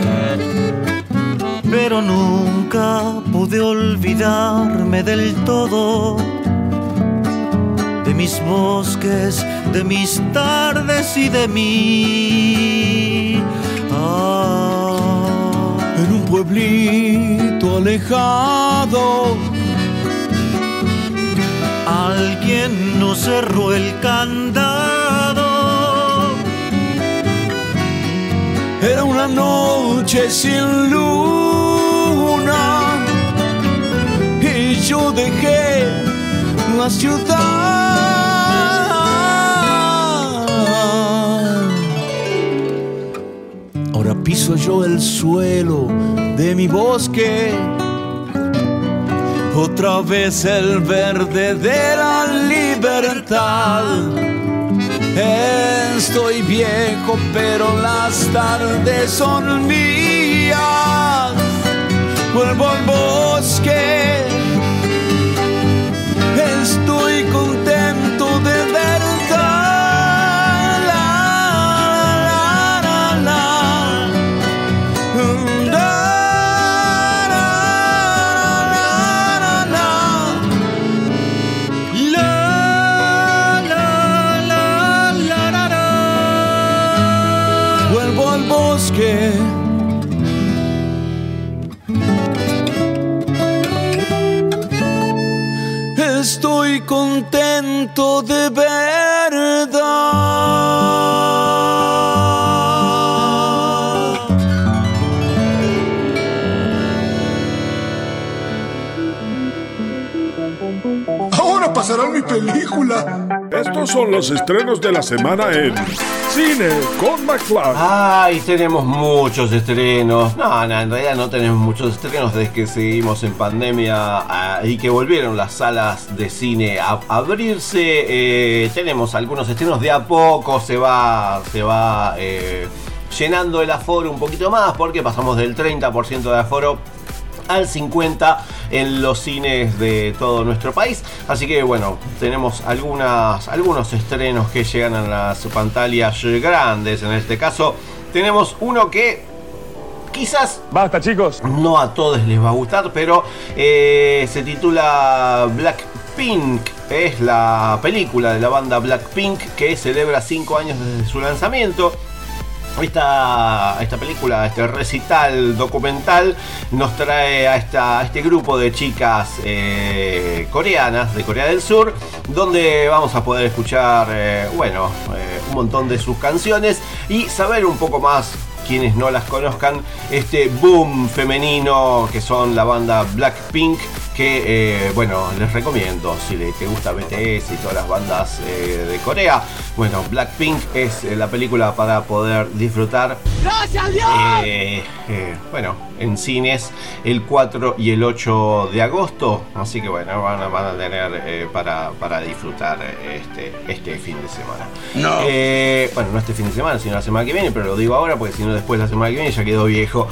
pero nunca pude olvidarme del todo de mis bosques, de mis tardes y de mí. Ah, en un pueblito alejado, alguien nos cerró el candado. Una noche sin luz yo dejé la ciudad. Ahora piso yo el suelo de mi bosque. Otra vez el verde de la libertad. Estoy viejo, pero las tardes son mías. Vuelvo al bosque estoy contento de verdad. Contento de verdad. Ahora pasará mi película. Estos son los estrenos de la semana en Cine con McFly. Ay, tenemos muchos estrenos. No, no, en realidad no tenemos muchos estrenos desde que seguimos en pandemia ah, y que volvieron las salas de cine a abrirse. Eh, tenemos algunos estrenos de a poco, se va, se va eh, llenando el aforo un poquito más porque pasamos del 30% de aforo al 50 en los cines de todo nuestro país. Así que bueno, tenemos algunas, algunos estrenos que llegan a las pantallas grandes. En este caso, tenemos uno que quizás. Basta, chicos. No a todos les va a gustar, pero eh, se titula Blackpink. Es la película de la banda Blackpink que celebra 5 años desde su lanzamiento. Esta, esta, película, este recital documental, nos trae a, esta, este grupo de chicas eh, coreanas de Corea del Sur, donde vamos a poder escuchar, eh, bueno, eh, un montón de sus canciones y saber un poco más quienes no las conozcan, este boom femenino que son la banda Blackpink, que eh, bueno, les recomiendo si te gusta BTS y todas las bandas eh, de Corea. Bueno, Blackpink es eh, la película para poder disfrutar. ¡Gracias Dios! Bueno, en cines el 4 y el 8 de agosto. Así que bueno, van a, van a tener para, para, disfrutar este, este fin de semana. No. bueno, no este fin de semana, sino la semana que viene, pero lo digo ahora porque si no después la semana que viene ya quedó viejo.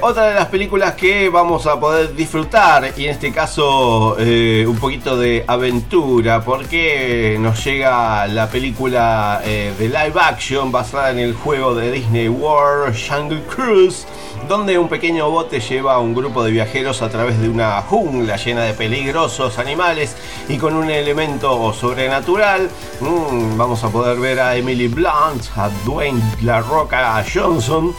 otra de las películas que vamos a poder disfrutar y en este caso eh, un poquito de aventura porque nos llega la película eh, de live action basada en el juego de Disney World Jungle Cruise donde un pequeño bote lleva a un grupo de viajeros a través de una jungla llena de peligrosos animales y con un elemento sobrenatural mmm, vamos a poder ver a Emily Blunt, a Dwayne La Roca Johnson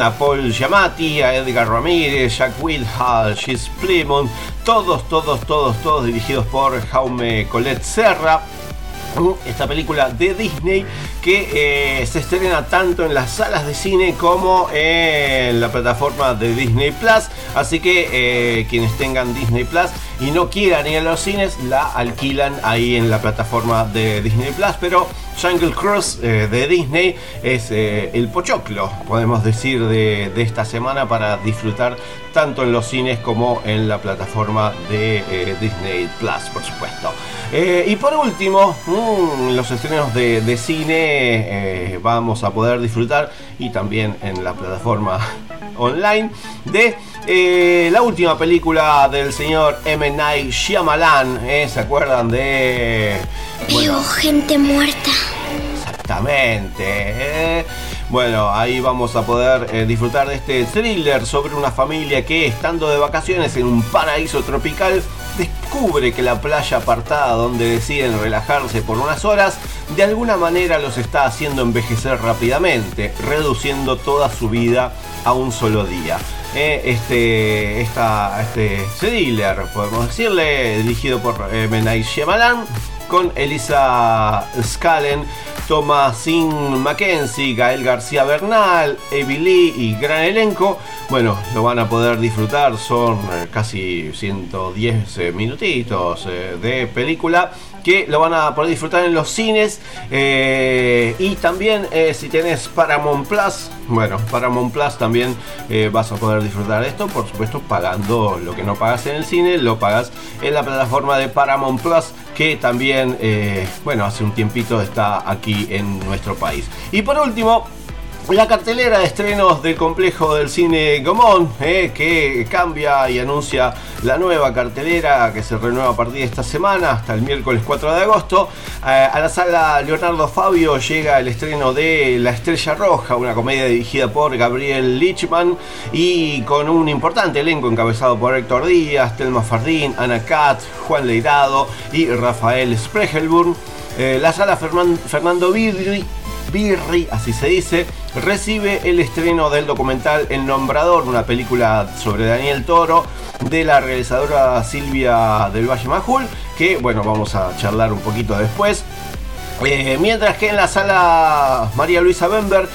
a Paul Giamatti, a Edgar Ramírez, Jack Whitehall, Chis Plymouth, todos, todos, todos, todos dirigidos por Jaume Colette Serra. Esta película de Disney que eh, se estrena tanto en las salas de cine como en la plataforma de Disney Plus. Así que eh, quienes tengan Disney Plus y no quieran ir a los cines, la alquilan ahí en la plataforma de Disney Plus. Pero Jungle Cruise eh, de Disney es eh, el pochoclo, podemos decir, de, de, esta semana para disfrutar tanto en los cines como en la plataforma de eh, Disney Plus, por supuesto. y por último, mmm, los estrenos de, de cine vamos a poder disfrutar y también en la plataforma online de eh, la última película del señor M. Night Shyamalan, ¿eh? ¿se acuerdan de... Bueno, gente muerta. Exactamente. ¿eh? Bueno, ahí vamos a poder eh, disfrutar de este thriller sobre una familia que estando de vacaciones en un paraíso tropical descubre que la playa apartada donde deciden relajarse por unas horas de alguna manera los está haciendo envejecer rápidamente, reduciendo toda su vida a un solo día. Eh, este, esta, este thriller, podemos decirle, dirigido por eh, Menai Shyamalan, con Elisa Scallen, Thomasin Mackenzie, Gael García Bernal, Evie Lee y gran elenco. Bueno, lo van a poder disfrutar, son eh, casi 110 eh, minutitos de película que lo van a poder disfrutar en los cines eh, y también eh, si tenés Paramount Plus, bueno, Paramount Plus también eh, vas a poder disfrutar de esto, por supuesto pagando lo que no pagas en el cine, lo pagas en la plataforma de Paramount Plus que también, bueno, hace un tiempito está aquí en nuestro país. Y por último, la cartelera de estrenos del complejo del cine Gomón, eh, que cambia y anuncia la nueva cartelera que se renueva a partir de esta semana hasta el miércoles 4 de agosto. Eh, a la sala Leonardo Fabio llega el estreno de La Estrella Roja, una comedia dirigida por Gabriel Lichman y con un importante elenco encabezado por Héctor Díaz, Telma Fardín, Ana Katz, Juan Leirado y Rafael Spregelburn. Eh, la sala Fernan Fernando Vidri Birri, así se dice, recibe el estreno del documental El Nombrador, una película sobre Daniel Toro de la realizadora Silvia del Valle Majul, que bueno, vamos a charlar un poquito después. Eh, mientras que en la sala María Luisa Bember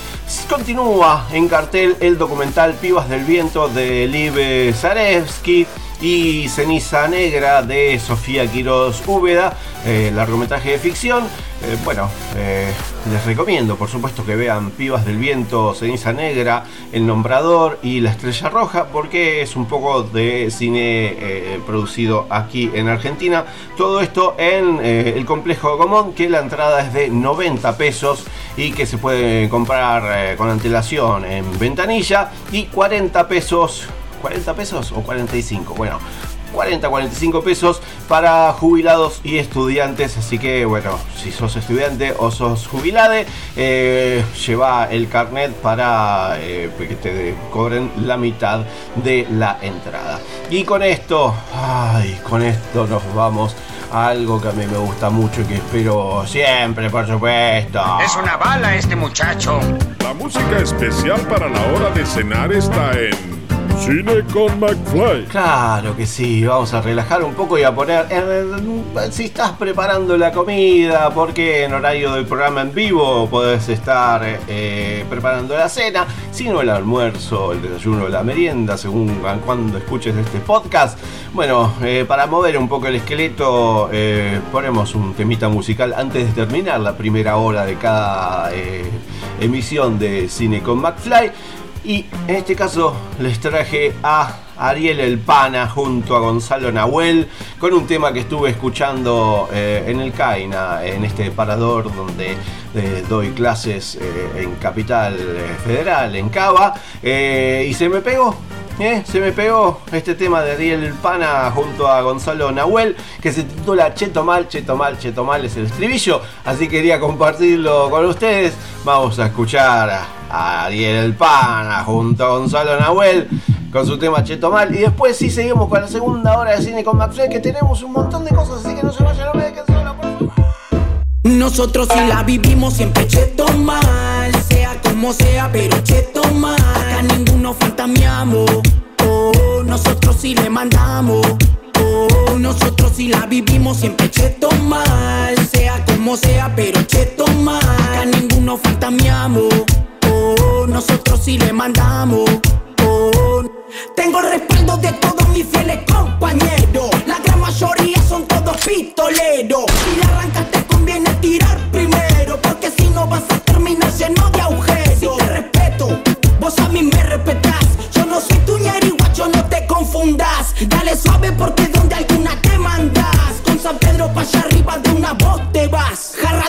continúa en cartel el documental Pibas del Viento de Live Zarevsky y Ceniza Negra de Sofía Quiroz Úbeda, eh, largometraje de ficción. Eh, bueno, eh, les recomiendo por supuesto que vean Pibas del Viento, Ceniza Negra, El Nombrador y La Estrella Roja porque es un poco de cine producido aquí en Argentina. Todo esto en el complejo Gomón que la entrada es de 90 pesos y que se puede comprar con antelación en ventanilla y 40 pesos 40 pesos o 45. Bueno, 40, 45 pesos para jubilados y estudiantes. Así que, bueno, si sos estudiante o sos jubilade, eh, lleva el carnet para eh, que te cobren la mitad de la entrada. Y con esto, ay, con esto nos vamos a algo que a mí me gusta mucho y que espero siempre, por supuesto. Es una bala este muchacho. La música especial para la hora de cenar está en Cine con McFly. Claro que sí, vamos a relajar un poco y a poner. si estás preparando la comida, porque en horario del programa en vivo podés estar eh, preparando la cena, sino el almuerzo, el desayuno, la merienda, según cuando escuches este podcast. Bueno, eh, para mover un poco el esqueleto, eh, ponemos un temita musical antes de terminar la primera hora de cada emisión de Cine con McFly. Y en este caso les traje a Ariel El Pana junto a Gonzalo Nahuel con un tema que estuve escuchando eh, en el CAINA, en este parador donde eh, doy clases eh, en Capital Federal, en Cava, y se me pegó. Se me pegó este tema de Ariel El Pana junto a Gonzalo Nahuel que se titula Cheto Mal, Cheto Mal, Cheto Mal es el estribillo, así quería compartirlo con ustedes. Vamos a escuchar a Ariel El Pana junto a Gonzalo Nahuel con su tema Cheto Mal. Y después sí seguimos con la segunda hora de cine con McFly, que tenemos un montón de cosas, así que no se vayan, no me dejen solo, por favor. Nosotros sí la vivimos siempre cheto mal, sea como sea, pero cheto mal. Ninguno fantameamos, oh, nosotros sí le mandamos. Oh, nosotros sí la vivimos siempre cheto mal, sea como sea, pero cheto mal. Acá ninguno fantameamos nosotros sí le mandamos. Tengo el respaldo de todos mis fieles compañeros. La gran mayoría son todos pistoleros. Si la arrancas te conviene tirar primero, porque si no vas a terminar lleno de agujeros. Vos a mí me respetás. Yo no soy tu guacho, no te confundas. Dale suave porque donde alguna te mandas. Con San Pedro pa' allá arriba de una voz te vas. Jarra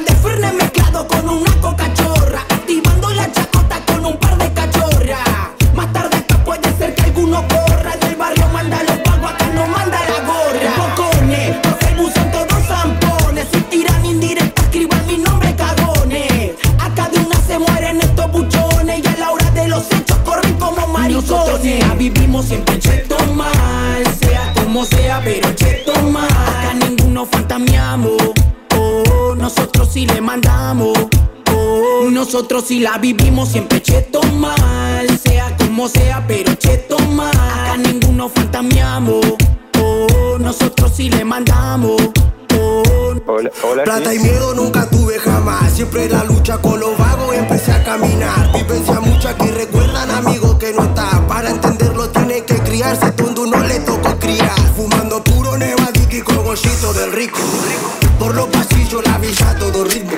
sí le mandamos. Nosotros si la vivimos siempre cheto mal, sea como sea, pero cheto mal. Acá ninguno fantameamos, oh, nosotros sí le mandamos. Oh. Hola, hola, Plata y miedo nunca tuve jamás. Siempre la lucha con los vagos empecé a caminar. Vivencia mucha que recuerdan amigos que no está. Para entenderlo tiene que criarse donde uno le tocó criar. Fumando puro nevadiki con gollito del rico. Por los pasillos la villa todo ritmo.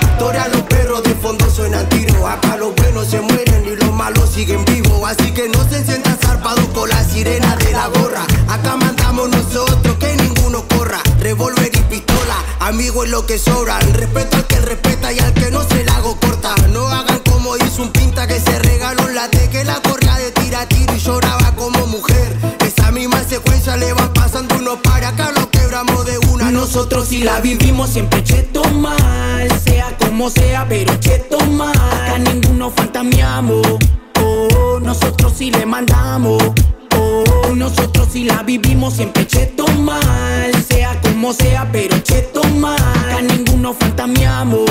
Historia los perros de fondo suenan tiro. Acá los buenos se mueren y los malos siguen vivos. Así que no se sientan zarpados con la sirena de la gorra. Acá mandamos nosotros que ninguno corra. Revolver y pistola, amigo es lo que sobra. El respeto al que respeta y al que no se la hago corta. No hagan como hizo un pinta que se Nosotros si la vivimos siempre cheto mal, sea como sea, pero cheto mal. Acá ninguno fantameamos, oh, nosotros sí le mandamos. Oh, nosotros si la vivimos siempre cheto mal, sea como sea, pero cheto mal. Acá ninguno fantameamos.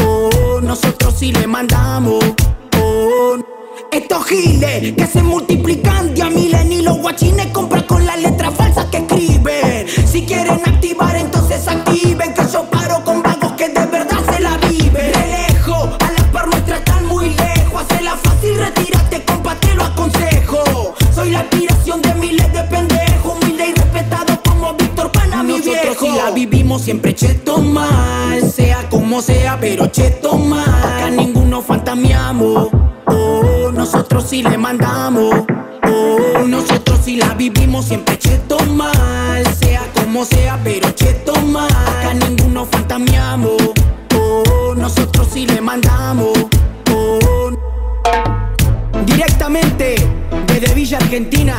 Oh, nosotros sí le mandamos. Oh, estos giles que se multiplican de a miles ni los guachines compran con las letras falsas que escriben. Si quieren activar, entonces vivimos siempre cheto mal, sea como sea, pero cheto mal. Acá ninguno fantameamos, oh, nosotros sí le mandamos. Oh, nosotros sí la vivimos siempre cheto mal, sea como sea, pero cheto mal. Acá ninguno fantameamos, oh, nosotros sí le mandamos. Oh, directamente desde Villa Argentina,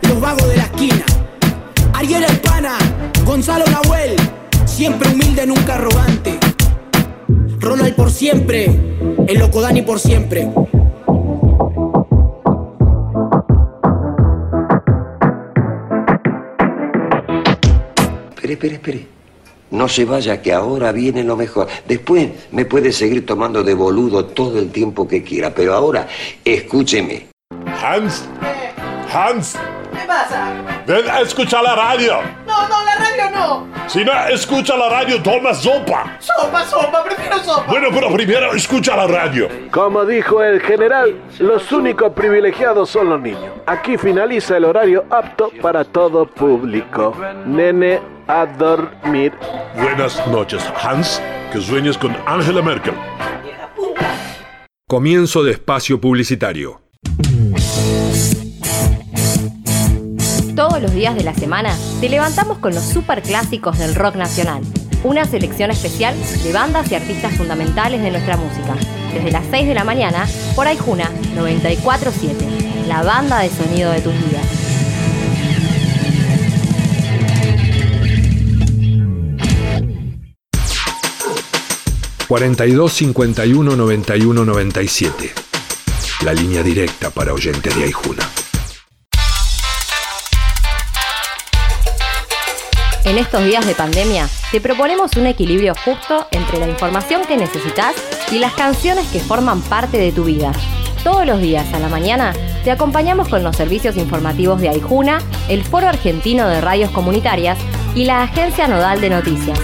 los vagos de la esquina. Ariel El Gonzalo Nahuel, siempre humilde, nunca arrogante. Ronald por siempre, el loco Dani por siempre. Espere, espere, espere. No se vaya, que ahora viene lo mejor. Después me puede seguir tomando de boludo todo el tiempo que quiera, pero ahora escúcheme. Hans, Hans, ¿Qué pasa? ven a escuchar la radio. No, no, la radio no. Si no escucha la radio, toma sopa. Sopa, sopa, prefiero sopa. Bueno, pero primero escucha la radio. Como dijo el general, los únicos privilegiados son los niños. Aquí finaliza el horario apto para todo público. Nene, a dormir. Buenas noches, Hans. Que sueñes con Angela Merkel. Comienzo de espacio publicitario. Todos los días de la semana te levantamos con los superclásicos del rock nacional. Una selección especial de bandas y artistas fundamentales de nuestra música. Desde las 6 de la mañana por Aijuna 947, la banda de sonido de tus vidas. ...42 51 91 97... ...la línea directa para oyentes de Aijuna. En estos días de pandemia, te proponemos un equilibrio justo entre la información que necesitas y las canciones que forman parte de tu vida. Todos los días a la mañana te acompañamos con los servicios informativos de Aijuna, el Foro Argentino de Radios Comunitarias y la Agencia Nodal de Noticias.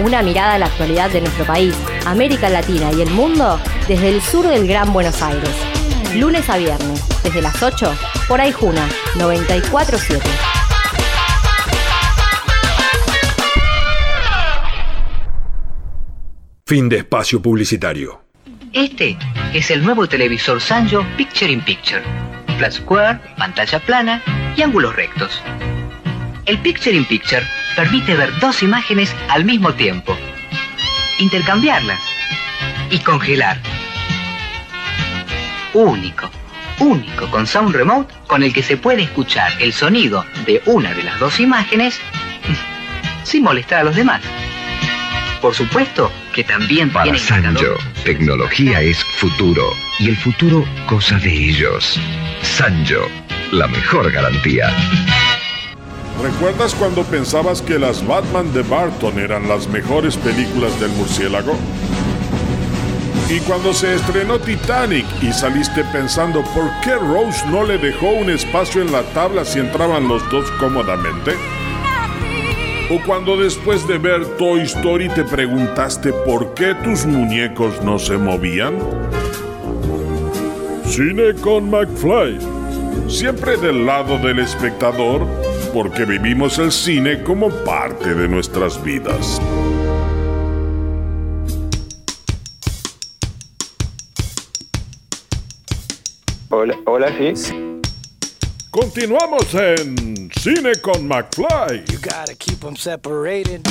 Una mirada a la actualidad de nuestro país, América Latina y el mundo desde el sur del Gran Buenos Aires. Lunes a viernes, desde las 8, por Aijuna 947. Fin de espacio publicitario. Este es el nuevo televisor Sanyo Picture in Picture. Flat Square, pantalla plana y ángulos rectos. El Picture in Picture permite ver dos imágenes al mismo tiempo, intercambiarlas y congelar. Único, único con Sound Remote con el que se puede escuchar el sonido de una de las dos imágenes sin molestar a los demás. Por supuesto que también Para tiene Sanyo, tecnología es futuro y el futuro cosa de ellos. Sanyo, la mejor garantía. ¿Recuerdas cuando pensabas que las Batman de Barton eran las mejores películas del murciélago? Y cuando se estrenó Titanic y saliste pensando por qué Rose no le dejó un espacio en la tabla si entraban los dos cómodamente? ¿O cuando después de ver Toy Story te preguntaste por qué tus muñecos no se movían? Cine con McFly. Siempre del lado del espectador, porque vivimos el cine como parte de nuestras vidas. Hola, hola, sí. Continuamos en Cine con McFly. You gotta keep them separated.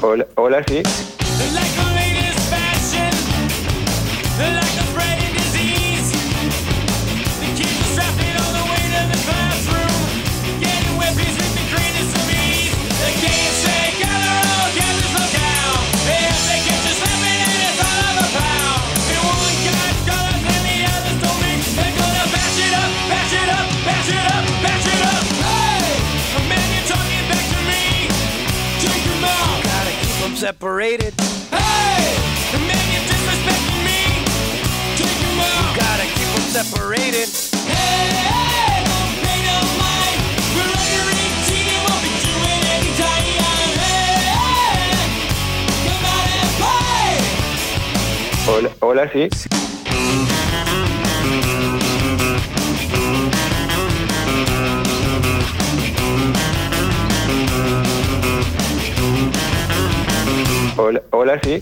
Hola, hola, sí. like separated. Hey, man, you're disrespecting me. Take him out. You gotta keep them separated. Hey, hey, don't pay no mind. We're under 18 and we'll be doing anytime. Hey, hey, come out and play. Hola, hola, sí. Hola, hola, sí.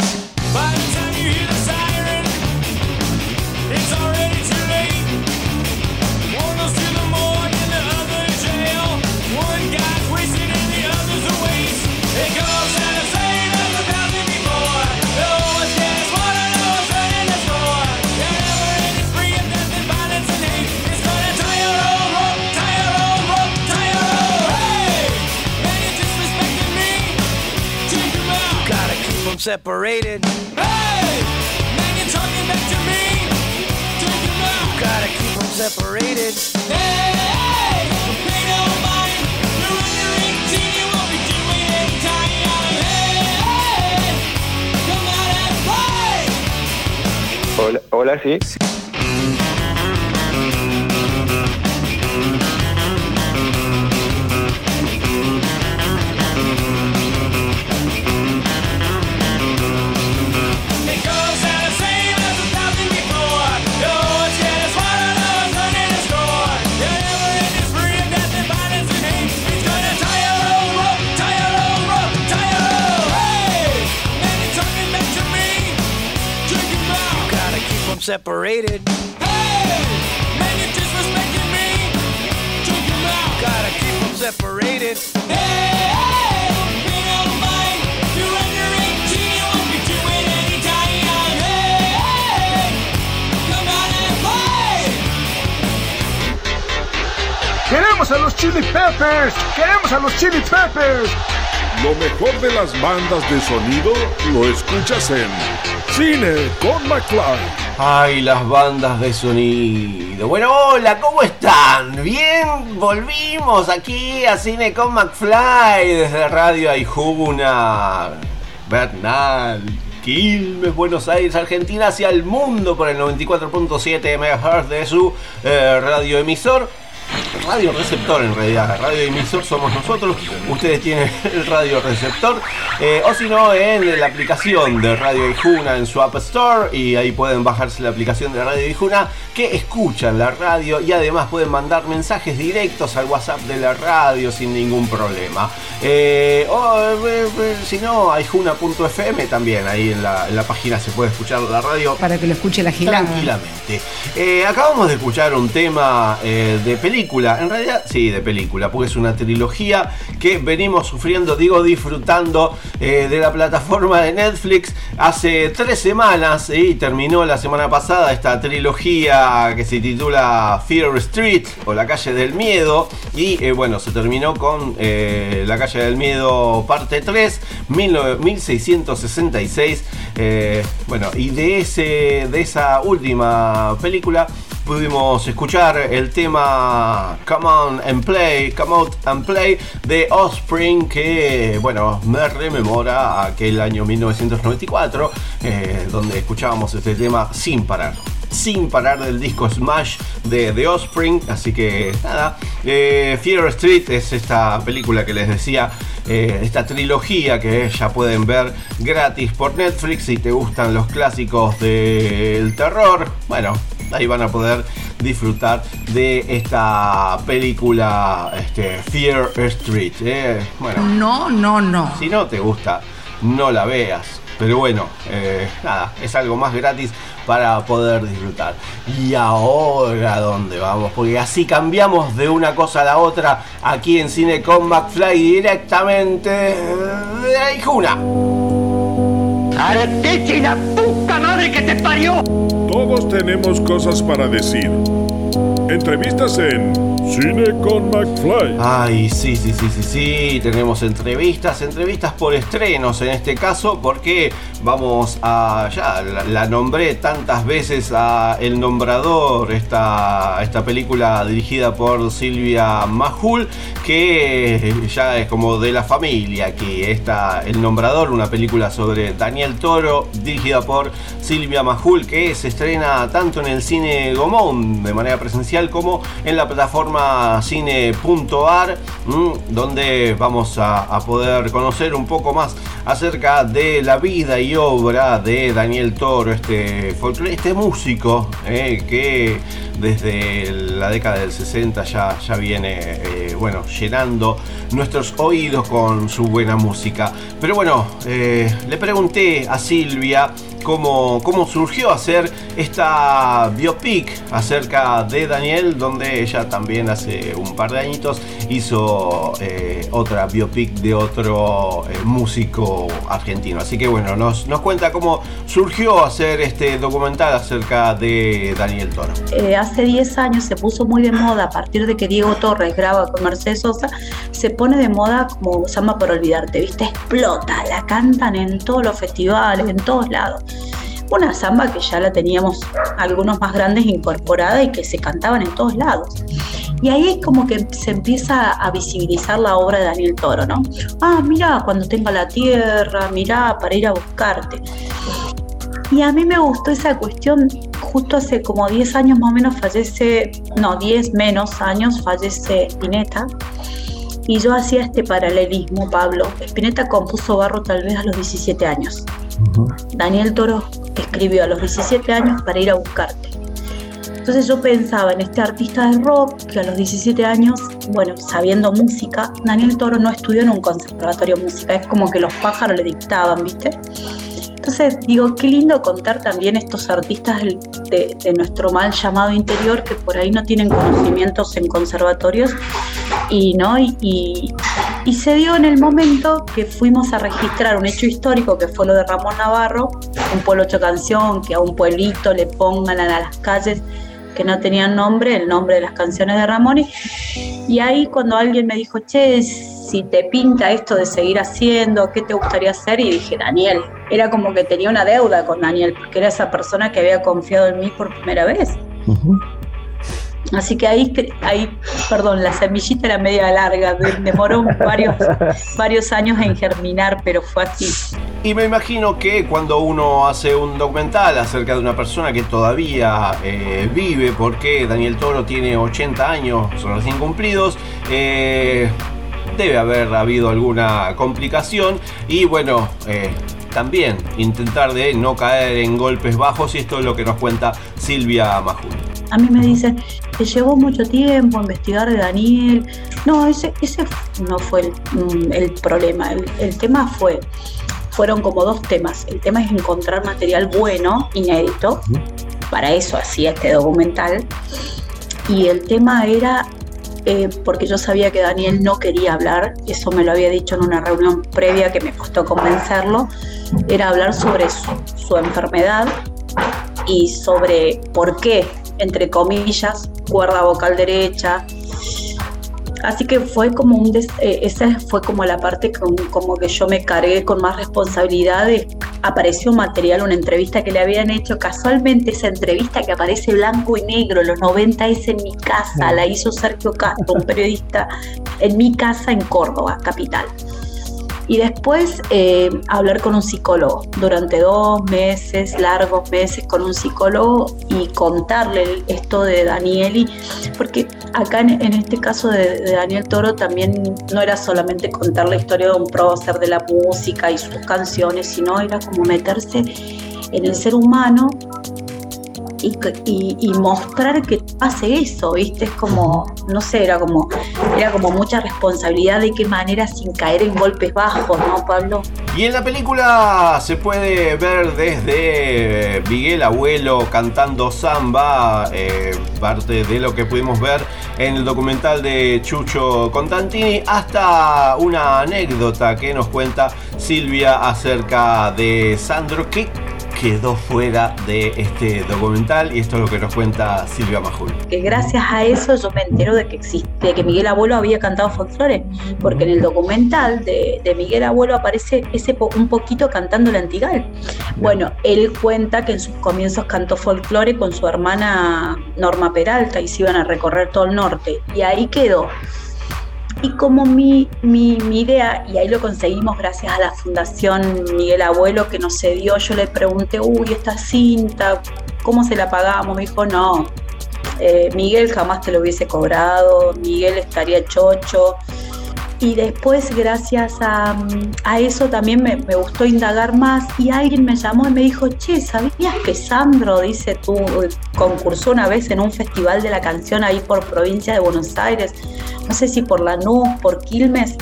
Separated. Hey, man, you're talking back to me. Take him out. Gotta keep them separated. Hey, hey, don't pay no mind. You're under 18, you won't be doing any time. Hey, hey, come out and play. Hola, hola, sí. It separated. Hey, man, you're disrespecting me. Check him out. Gotta keep them separated. Hey, hey, don't pay no mind. You're under 18, you won't be doing any time. Hey, hey, come out and play. ¡Queremos a los Chili Peppers! ¡Queremos a los Chili Peppers! Lo mejor de las bandas de sonido lo escuchas en Cine con McFly. Ay, las bandas de sonido. Bueno, hola, ¿cómo están? Bien, volvimos aquí a Cine con McFly desde Radio Aijuna, Bernal, Quilmes, Buenos Aires, Argentina, hacia el mundo por el 94.7 MHz de su eh, radioemisor. Radio receptor en realidad, radio emisor somos nosotros, ustedes tienen el radio receptor, eh, o si no en la aplicación de Radio Ijuna en su App Store y ahí pueden bajarse la aplicación de Radio Ijuna que escuchan la radio y además pueden mandar mensajes directos al WhatsApp de la radio sin ningún problema. Eh, o eh, si no, aijuna.fm también, ahí en la, en la página se puede escuchar la radio Para que lo escuche la gilada. tranquilamente. Acabamos de escuchar un tema de película, en realidad sí, de película, porque es una trilogía que venimos sufriendo, digo, disfrutando eh, de la plataforma de Netflix hace tres semanas y terminó la semana pasada esta trilogía que se titula Fear Street o La calle del miedo y eh, bueno, se terminó con eh, La calle del miedo parte 3, 19- 1666. eh, bueno, y de, ese, de esa última película pudimos escuchar el tema Come On and Play, Come Out and Play de Offspring que, bueno, me rememora aquel año 1994 eh, donde escuchábamos este tema sin parar. Sin parar del disco Smash de The Offspring, así que nada. eh, Fear Street es esta película que les decía, eh, esta trilogía que ya pueden ver gratis por Netflix si te gustan los clásicos del terror. Bueno, ahí van a poder disfrutar de esta película este, Fear Street. eh. Bueno, No, no, no. si no te gusta, no la veas. Pero bueno, eh, nada, es algo más gratis para poder disfrutar. Y ahora, ¿dónde vamos? Porque así cambiamos de una cosa a la otra aquí en Cine con McFly directamente de Aijuna. ¡Arteche la puta madre que te parió! Todos tenemos cosas para decir. Entrevistas en Cine con McFly. Ay, sí, sí, sí, sí, sí. Tenemos entrevistas, entrevistas por estrenos en este caso, porque vamos a. Ya la, nombré tantas veces a El Nombrador, esta, esta película dirigida por Silvia Majul, que ya es como de la familia aquí. Está El Nombrador, una película sobre Daniel Toro, dirigida por Silvia Majul, que se estrena tanto en el cine Gomón de manera presencial como en la plataforma cine.ar, mm, donde vamos a, poder conocer un poco más acerca de la vida y obra de Daniel Toro, este, este músico eh, que desde la década del 60 ya, ya viene eh, bueno, llenando nuestros oídos con su buena música. Pero bueno, eh, le pregunté a Silvia cómo, cómo surgió hacer esta biopic acerca de Daniel, donde ella también hace un par de añitos hizo eh, otra biopic de otro eh, músico argentino. Así que bueno, nos, nos cuenta cómo surgió hacer este documental acerca de Daniel Toro. Eh, hace 10 años se puso muy de moda a partir de que Diego Torres graba con Mercedes Sosa, se pone de moda como Samba por olvidarte, ¿viste? Explota, la cantan en todos los festivales, en todos lados. Una samba que ya la teníamos algunos más grandes incorporada y que se cantaban en todos lados. Y ahí es como que se empieza a visibilizar la obra de Daniel Toro, ¿no? Ah, mira, cuando tenga la tierra, mira, para ir a buscarte. Y a mí me gustó esa cuestión, justo hace como 10 años más o menos fallece, no, 10 menos años fallece Spinetta. Y yo hacía este paralelismo, Pablo. Spinetta compuso Barro tal vez a los 17 años. Daniel Toro escribió a los 17 años para ir a buscarte. Entonces yo pensaba en este artista de rock que a los 17 años, bueno, sabiendo música, Daniel Toro no estudió en un conservatorio de música, es como que los pájaros le dictaban, ¿viste? Entonces digo, qué lindo contar también estos artistas del- de, de nuestro mal llamado interior que por ahí no tienen conocimientos en conservatorios y no y, y- y se dio en el momento que fuimos a registrar un hecho histórico que fue lo de Ramón Navarro, un pueblo ocho canción, que a un pueblito le pongan a las calles que no tenían nombre, el nombre de las canciones de Ramón. Y, y ahí cuando alguien me dijo, che, si te pinta esto de seguir haciendo, ¿qué te gustaría hacer? Y dije, Daniel. Era como que tenía una deuda con Daniel, porque era esa persona que había confiado en mí por primera vez. Así que ahí, cre- ahí, perdón, la semillita era media larga, de- demoró varios, varios años en germinar, pero fue así. Y me imagino que cuando uno hace un documental acerca de una persona que todavía eh, vive, porque Daniel Toro tiene 80 años, son recién cumplidos, eh, debe haber habido alguna complicación y bueno, eh, también intentar de no caer en golpes bajos y esto es lo que nos cuenta Silvia Majul. A mí me dicen, te llevó mucho tiempo investigar de Daniel. No, ese, ese no fue el, mm, el problema. El, el tema fue, fueron como dos temas. El tema es encontrar material bueno, inédito. Para eso hacía este documental. Y el tema era, eh, porque yo sabía que Daniel no quería hablar, eso me lo había dicho en una reunión previa que me costó convencerlo, era hablar sobre su, su enfermedad y sobre por qué, entre comillas, cuerda vocal derecha. Así que fue como un des- eh, esa fue como la parte con- como que yo me cargué con más responsabilidades. Apareció material, una entrevista que le habían hecho. Casualmente esa entrevista que aparece blanco y negro, los 90 es en mi casa, la hizo Sergio Castro, un periodista, en mi casa en Córdoba, capital. Y después eh, hablar con un psicólogo durante dos meses, largos meses con un psicólogo y contarle esto de Daniel. Y, porque acá en, este caso de, Daniel Toro también no era solamente contar la historia de un prócer de la música y sus canciones, sino era como meterse en el ser humano y- y mostrar que hace eso, ¿viste? Es como, no sé, era como, como mucha responsabilidad de qué manera sin caer en golpes bajos, ¿no, Pablo? Y en la película se puede ver desde eh, Miguel Abuelo cantando samba, eh, parte de lo que pudimos ver en el documental de Chucho Contantini, hasta una anécdota que nos cuenta Silvia acerca de Sandro, que, quedó fuera de este documental y esto es lo que nos cuenta Silvia Majul. que gracias a eso yo me entero de que existe, de que Miguel Abuelo había cantado folclore, porque en el documental de, de Miguel Abuelo aparece ese po- un poquito cantando el Antigal. Bueno, él cuenta que en sus comienzos cantó folclore con su hermana Norma Peralta y se iban a recorrer todo el norte y ahí quedó. Y como mi, mi, mi idea, y ahí lo conseguimos gracias a la Fundación Miguel Abuelo que nos cedió, yo le pregunté, uy, esta cinta, ¿cómo se la pagamos? Me dijo, no, eh, Miguel jamás te lo hubiese cobrado, Miguel estaría chocho. Y después, gracias a, a eso, también me, me gustó indagar más. Y alguien me llamó y me dijo: Che, ¿sabías que Sandro, dice tú, concursó una vez en un festival de la canción ahí por provincia de Buenos Aires? No sé si por Lanús, por Quilmes.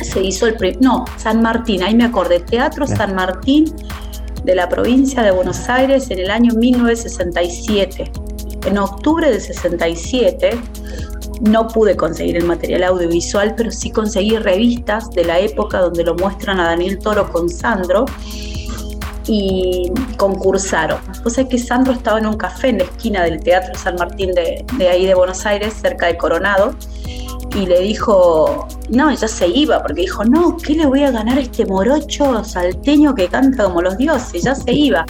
Se hizo el. No, San Martín, ahí me acordé. Teatro San Martín de la provincia de Buenos Aires en el año 1967. En octubre del 67 no pude conseguir el material audiovisual, pero sí conseguí revistas de la época donde lo muestran a Daniel Toro con Sandro y concursaron. O sea que Sandro estaba en un café en la esquina del Teatro San Martín de, de ahí de Buenos Aires, cerca de Coronado, y le dijo, no, ya se iba, porque dijo, no, ¿qué le voy a ganar a este morocho salteño que canta como los dioses? Ya se iba.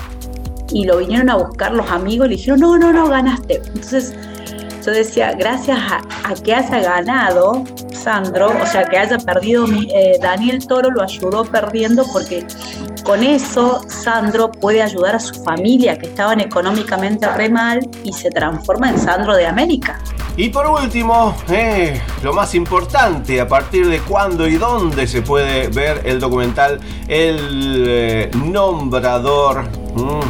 Y lo vinieron a buscar los amigos y le dijeron, no, no, no, ganaste. Entonces yo decía, gracias a, que haya ganado Sandro, o sea, que haya perdido eh, Daniel Toro, lo ayudó perdiendo porque con eso Sandro puede ayudar a su familia, que estaban económicamente re mal, y se transforma en Sandro de América. Y por último, eh, lo más importante, a partir de cuándo y dónde se puede ver el documental El eh, Nombrador. mm,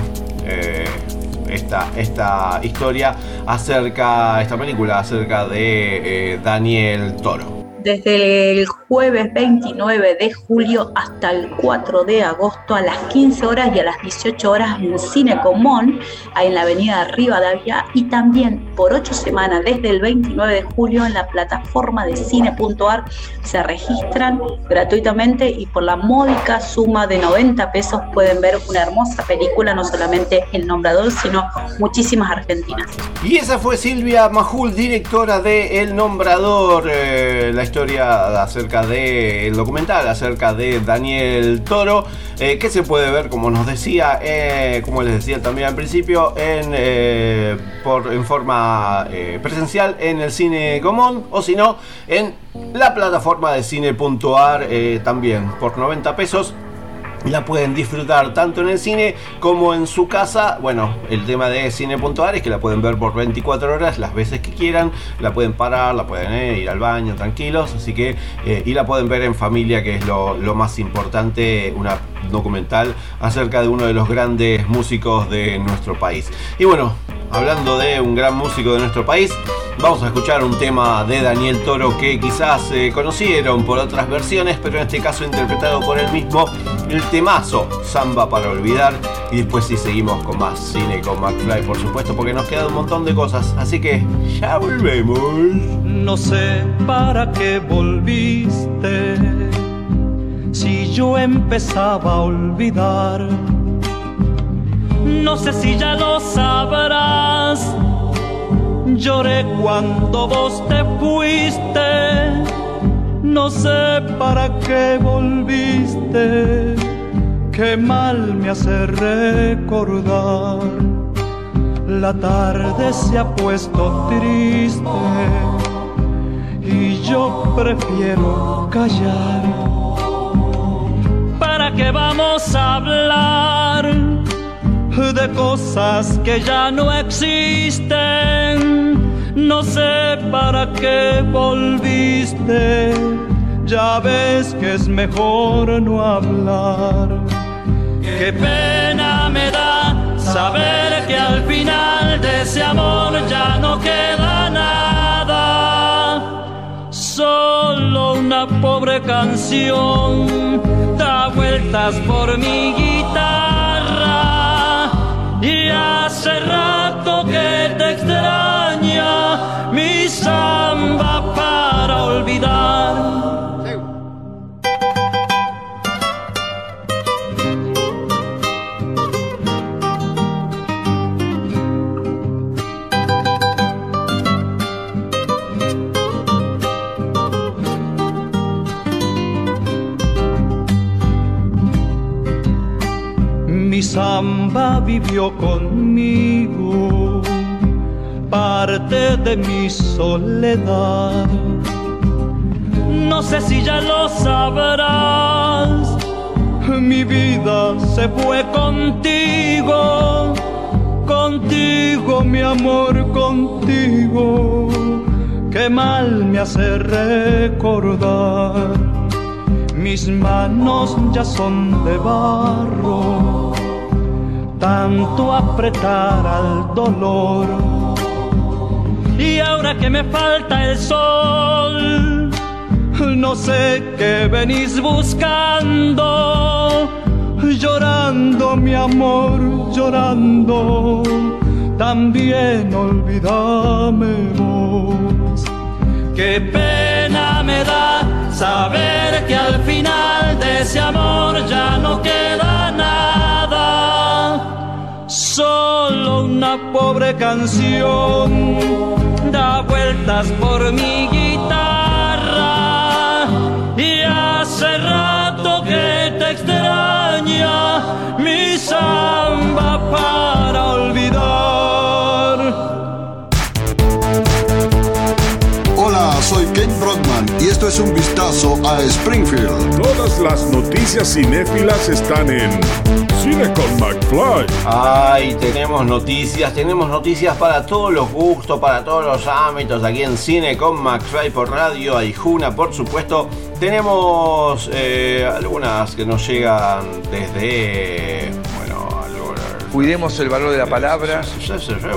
esta, esta historia acerca, esta película acerca de eh, Daniel Toro. Desde el jueves 29 de julio hasta el 4 de agosto a las 15 horas y a las 18 horas en Cine Común, en la avenida Rivadavia, y también por 8 semanas desde el 29 de julio en la plataforma de cine.ar se registran gratuitamente y por la módica suma de 90 pesos pueden ver una hermosa película, no solamente El Nombrador, sino muchísimas argentinas. Y esa fue Silvia Majul, directora de El Nombrador, eh, la historia acerca del documental, acerca de Daniel Toro, eh, que se puede ver, como nos decía, eh, como les decía también al principio, en, eh, por, en forma presencial en el cine común, o si no, en la plataforma de cine.ar también por 90 pesos. La pueden disfrutar tanto en el cine como en su casa. Bueno, el tema de cine.ar es que la pueden ver por 24 horas las veces que quieran. La pueden parar, la pueden eh, ir al baño tranquilos. Así que, eh, y la pueden ver en familia, que es lo, lo más importante. Una documental acerca de uno de los grandes músicos de nuestro país. Y bueno, hablando de un gran músico de nuestro país, vamos a escuchar un tema de Daniel Toro que quizás eh, conocieron por otras versiones, pero en este caso interpretado por él mismo, el temazo Samba para olvidar. Y después sí seguimos con más cine con McFly, por supuesto, porque nos queda un montón de cosas. Así que ya volvemos. No sé para qué volviste si yo empezaba a olvidar. No sé si ya lo sabrás. Lloré cuando vos te fuiste. No sé para qué volviste. Qué mal me hace recordar. La tarde se ha puesto triste y yo prefiero callar. ¿Para qué vamos a hablar de cosas que ya no existen? No sé para qué volviste, ya ves que es mejor no hablar. Qué pena me da saber que al final de ese amor ya no queda nada. Solo una pobre canción da vueltas por mi guitarra. Y hace rato que te extraña mi samba samba vivió conmigo parte de mi soledad. No sé si ya lo sabrás, mi vida se fue contigo, contigo mi amor, contigo, que mal me hace recordar. Mis manos ya son de barro, tanto apretar al dolor. Y ahora que me falta el sol, no sé qué venís buscando, llorando mi amor, llorando, también olvídame vos. Qué pena me da saber que al final de ese amor ya no queda nada, solo una pobre canción da vueltas por mi guitarra y hace rato que te extraña mi samba para olvidar. Hola, soy Kate Brockman y esto es un vistazo a Springfield. Todas las noticias cinéfilas están en Cine con McFly. Ay, tenemos noticias, tenemos noticias para todos los gustos, para todos los ámbitos aquí en Cine con McFly por radio, Aijuna, por supuesto. Tenemos eh, algunas que nos llegan desde. Bueno, Cuidemos el valor de la palabra.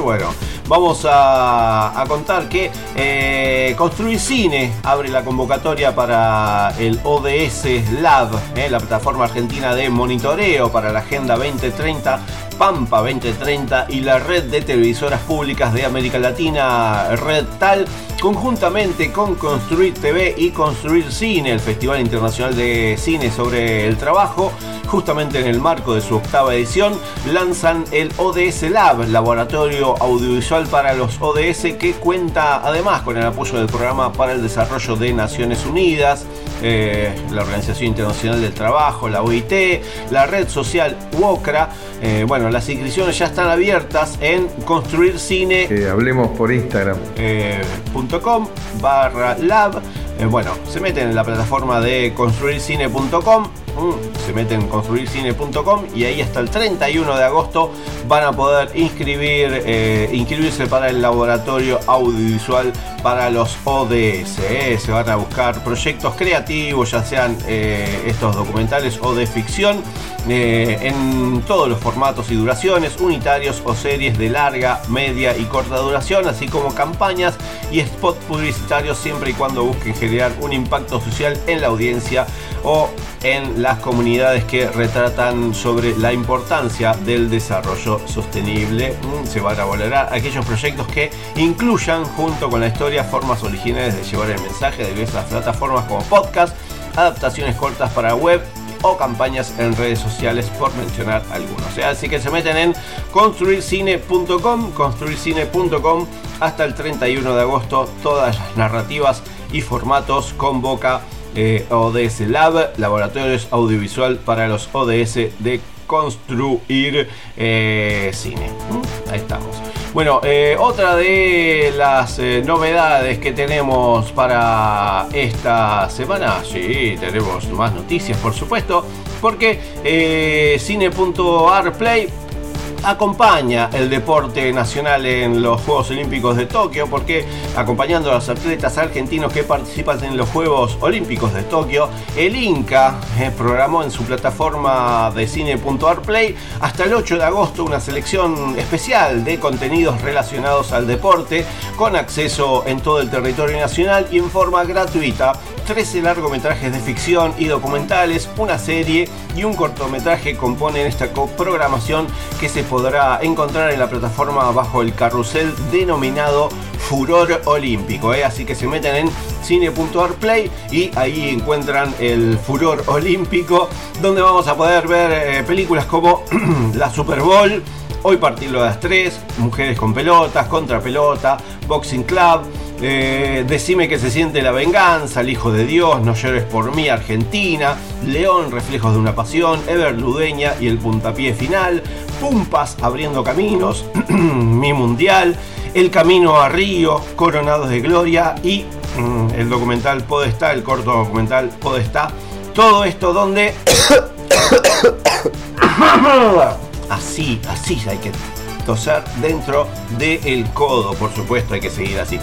Bueno, vamos a, a contar que eh, Construir Cine abre la convocatoria para el ODS Lab, eh, la plataforma argentina de monitoreo para la Agenda 2030. Pampa 2030 y la red de televisoras públicas de América Latina, Red Tal, conjuntamente con Construir TV y Construir Cine, el Festival Internacional de Cine sobre el Trabajo, justamente en el marco de su octava edición, lanzan el ODS Lab, Laboratorio Audiovisual para los ODS, que cuenta además con el apoyo del Programa para el Desarrollo de Naciones Unidas, eh, la Organización Internacional del Trabajo, la OIT, la red social UOCRA. Eh, bueno, las inscripciones ya están abiertas en Construir Cine Eh, hablemos por Instagram. eh, .com barra lab. Bueno, se meten en la plataforma de construircine.com, se meten en construircine.com y ahí hasta el 31 de agosto van a poder inscribir, eh, inscribirse para el laboratorio audiovisual para los ODS. eh. Se van a buscar proyectos creativos, ya sean eh, estos documentales o de ficción, en todos los formatos y duraciones, unitarios o series de larga, media y corta duración, así como campañas y spots publicitarios siempre y cuando busquen generar un impacto social en la audiencia o en las comunidades que retratan sobre la importancia del desarrollo sostenible. Mm, Se van a valorar aquellos proyectos que incluyan junto con la historia formas originales de llevar el mensaje de diversas plataformas como podcast, adaptaciones cortas para web o campañas en redes sociales por mencionar algunos. Así que se meten en construircine.com, construircine.com hasta el 31 de agosto todas las narrativas y formatos convoca eh, ODS Lab, Laboratorios Audiovisual para los ODS de construir eh, cine. ¿Mm? Ahí estamos. Bueno, eh, otra de las novedades que tenemos para esta semana, sí, tenemos más noticias por supuesto, porque cine.arplay acompaña el deporte nacional en los Juegos Olímpicos de Tokio, porque acompañando a los atletas argentinos que participan en los Juegos Olímpicos de Tokio, el Inca eh, programó en su plataforma de cine.arplay hasta el 8 de agosto una selección especial de contenidos relacionados al deporte, con acceso en todo el territorio nacional y en forma gratuita. 13 largometrajes de ficción y documentales, una serie y un cortometraje componen esta programación que se podrá encontrar en la plataforma bajo el carrusel denominado Furor Olímpico. ¿eh? Así que se meten en cine.arplay y ahí encuentran el Furor Olímpico, donde vamos a poder ver eh, películas como la Super Bowl. Hoy partido de las 3, Mujeres con pelotas, contra pelota, Boxing Club, eh, Decime que se siente la venganza, El Hijo de Dios, No llores por mí, Argentina, León, Reflejos de una Pasión, Ever Ludeña y el puntapié final, Pumpas abriendo caminos, Mi Mundial, El Camino a Río, Coronados de Gloria y mm, el documental Podestá, el corto documental Podestá. Todo esto donde... así, así hay que toser dentro del codo, por supuesto, hay que seguir así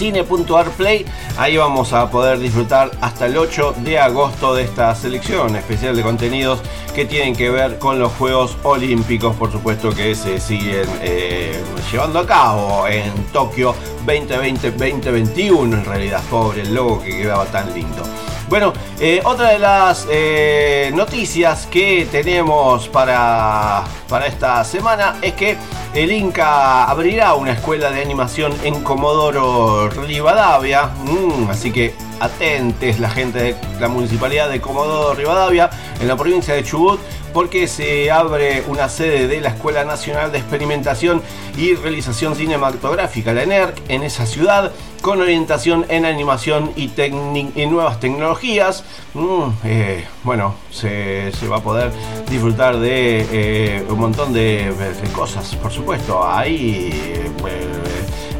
cine.arplay. Ahí vamos a poder disfrutar hasta el 8 de agosto de esta selección especial de contenidos que tienen que ver con los Juegos Olímpicos, por supuesto que se siguen eh, llevando a cabo en Tokio 2020-2021. En realidad, pobre el logo que quedaba tan lindo. Bueno, eh, otra de las eh, noticias que tenemos para, para esta semana es que el Inca abrirá una escuela de animación en Comodoro Rivadavia. Mm, así que atentes la gente de la municipalidad de Comodoro Rivadavia en la provincia de Chubut porque se abre una sede de la Escuela Nacional de Experimentación y Realización Cinematográfica, la ENERC, en esa ciudad, con orientación en animación y, nuevas tecnologías. Mm, eh, bueno, se, va a poder disfrutar de eh, un montón de, de cosas, por supuesto. Ahí, eh,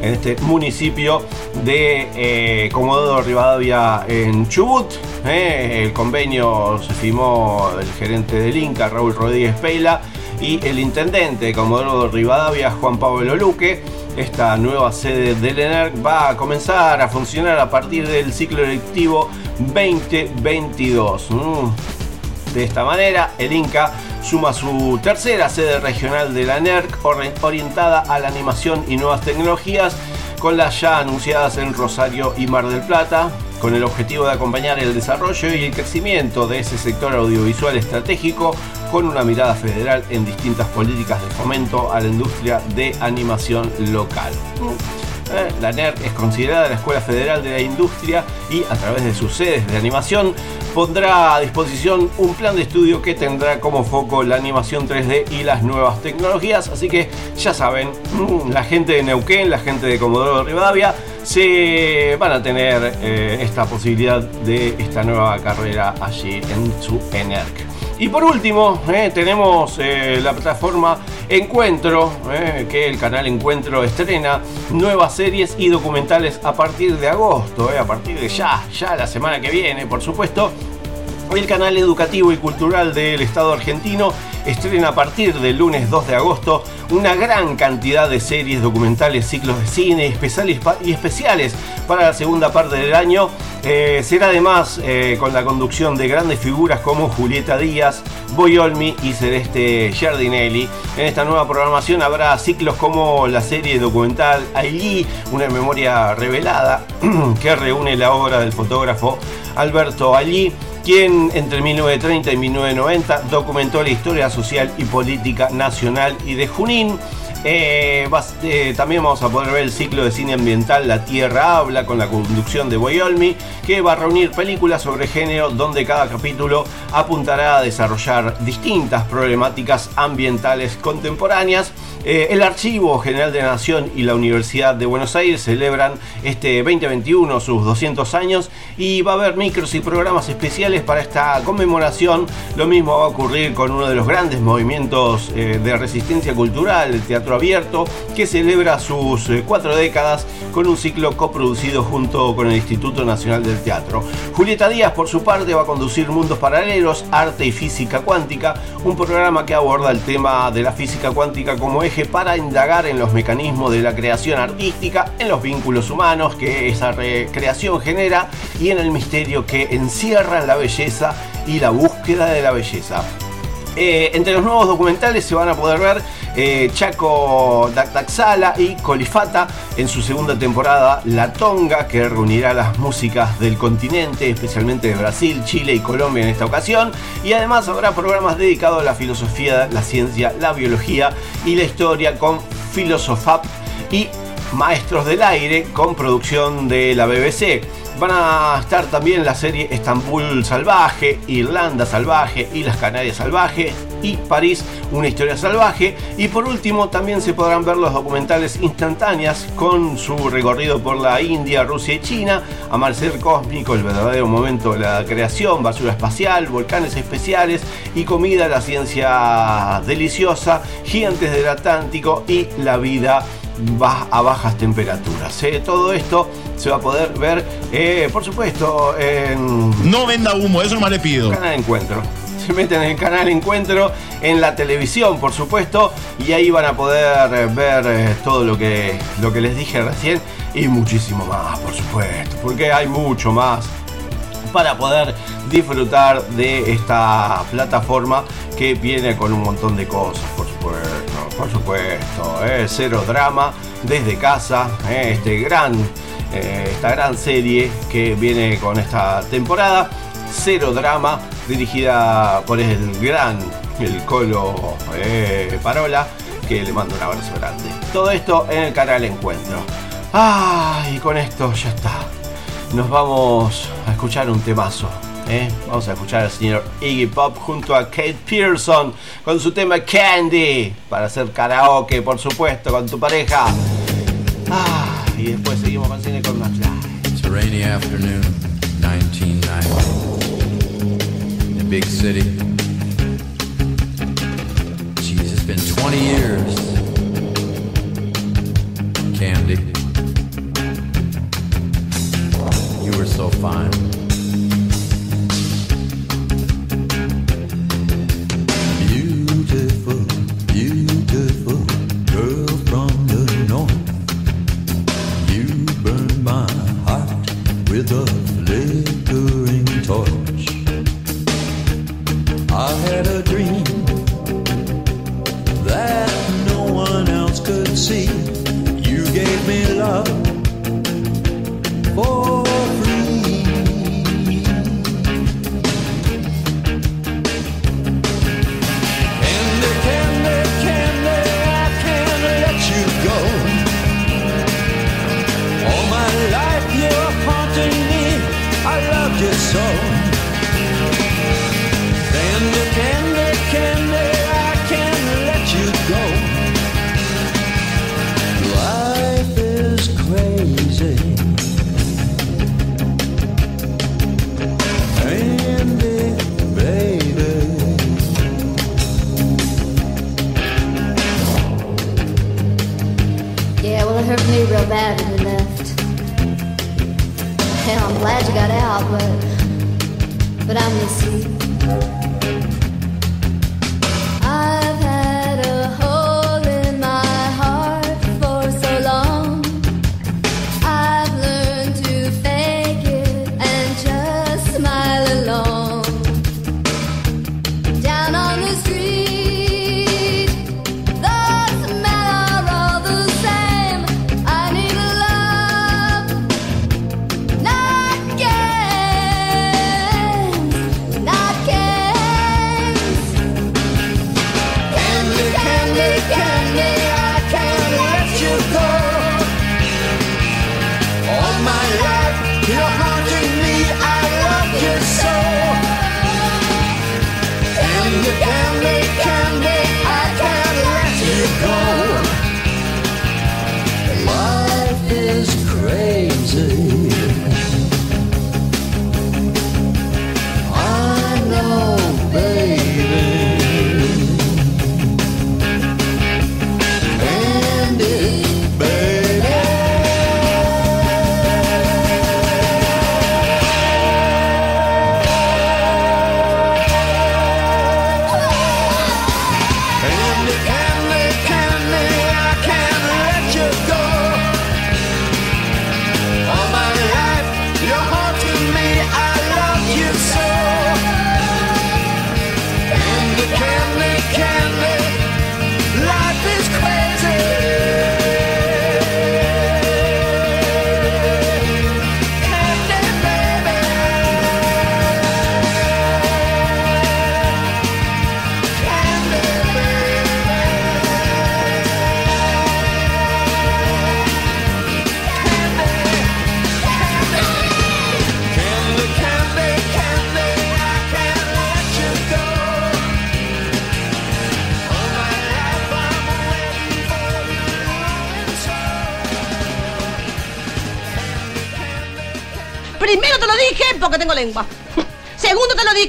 en este municipio de eh, Comodoro Rivadavia en Chubut. eh, el convenio se firmó el gerente del Inca, Raúl Rodríguez Peila, y el intendente de Comodoro Rivadavia, Juan Pablo Luque. Esta nueva sede del ENERC va a comenzar a funcionar a partir del ciclo electivo 2022. Mm. De esta manera, el Inca suma su tercera sede regional de la NERC ori- orientada a la animación y nuevas tecnologías, con las ya anunciadas en Rosario y Mar del Plata, con el objetivo de acompañar el desarrollo y el crecimiento de ese sector audiovisual estratégico con una mirada federal en distintas políticas de fomento a la industria de animación local. La NERC es considerada la Escuela Federal de la Industria y a través de sus sedes de animación pondrá a disposición un plan de estudio que tendrá como foco la animación 3D y las nuevas tecnologías. Así que ya saben, la gente de Neuquén, la gente de Comodoro Rivadavia, se van a tener eh, esta posibilidad de esta nueva carrera allí en su ENERC. Y por último, eh, tenemos eh, la plataforma Encuentro, eh, que el canal Encuentro estrena nuevas series y documentales a partir de agosto, a partir de ya, ya la semana que viene, por supuesto. El canal educativo y cultural del Estado argentino estrena a partir del lunes 2 de agosto una gran cantidad de series, documentales, ciclos de cine especiales y especiales para la segunda parte del año. Eh, será además eh, con la conducción de grandes figuras como Julieta Díaz, Boyolmi y Celeste Giardinelli. En esta nueva programación habrá ciclos como la serie documental Ailí, una memoria revelada que reúne la obra del fotógrafo Alberto Allí quien entre 1930 y 1990 documentó la historia social y política nacional y de Junín. Eh, eh, también vamos a poder ver el ciclo de cine ambiental La Tierra Habla con la conducción de Boyolmi, que va a reunir películas sobre género donde cada capítulo apuntará a desarrollar distintas problemáticas ambientales contemporáneas. Eh, el Archivo General de la Nación y la Universidad de Buenos Aires celebran este 2021 sus 200 años y va a haber micros y programas especiales para esta conmemoración. Lo mismo va a ocurrir con uno de los grandes movimientos de resistencia cultural, el Teatro Abierto, que celebra sus eh, cuatro décadas con un ciclo coproducido junto con el Instituto Nacional del Teatro. Julieta Díaz, por su parte, va a conducir Mundos Paralelos, Arte y Física Cuántica, un programa que aborda el tema de la física cuántica como eje para indagar en los mecanismos de la creación artística, en los vínculos humanos que esa re- creación genera y en el misterio que encierra la belleza y la búsqueda de la belleza. Eh, entre los nuevos documentales se van a poder ver eh, Chaco Dactaxala y Colifata en su segunda temporada La Tonga, que reunirá las músicas del continente, especialmente de Brasil, Chile y Colombia en esta ocasión. Y además habrá programas dedicados a la filosofía, la ciencia, la biología y la historia con Filosofap y Maestros del Aire con producción de la BBC. Van a estar también la serie Estambul Salvaje, Irlanda Salvaje y Las Canarias Salvaje, y París, una historia salvaje. Y por último también se podrán ver los documentales instantáneas con su recorrido por la India, Rusia y China, Amanecer Cósmico, el verdadero momento de la creación, basura espacial, volcanes especiales y comida, la ciencia deliciosa, gigantes del Atlántico y la vida a bajas temperaturas. ¿eh? Todo esto se va a poder ver, eh, por supuesto, en... No venda humo, eso nomás le pido. Canal Encuentro. Se meten en el canal Encuentro, en la televisión, por supuesto, y ahí van a poder eh, ver eh, todo lo que, lo que les dije recién y muchísimo más, por supuesto, porque hay mucho más para poder disfrutar de esta plataforma que viene con un montón de cosas, por supuesto, por supuesto, eh, cero drama desde casa, eh, este gran, eh, esta gran serie que viene con esta temporada, cero drama, dirigida por el gran, el Colo Parola, que le mando un abrazo grande. Todo esto en el canal Encuentro. Ah, y con esto ya está. Nos vamos a escuchar un temazo. ¿Eh? Vamos a escuchar al señor Iggy Pop junto a Kate Pearson con su tema Candy para hacer karaoke, por supuesto, con tu pareja. Ah, y después seguimos con cine con más It's a rainy afternoon, 1990. In a big city. Jeez, it's been 20 years. Candy. You were so fine. Beautiful, beautiful girl from the north. You my heart with a flickering torch. I had a dream that no one else could see. You gave me love your soul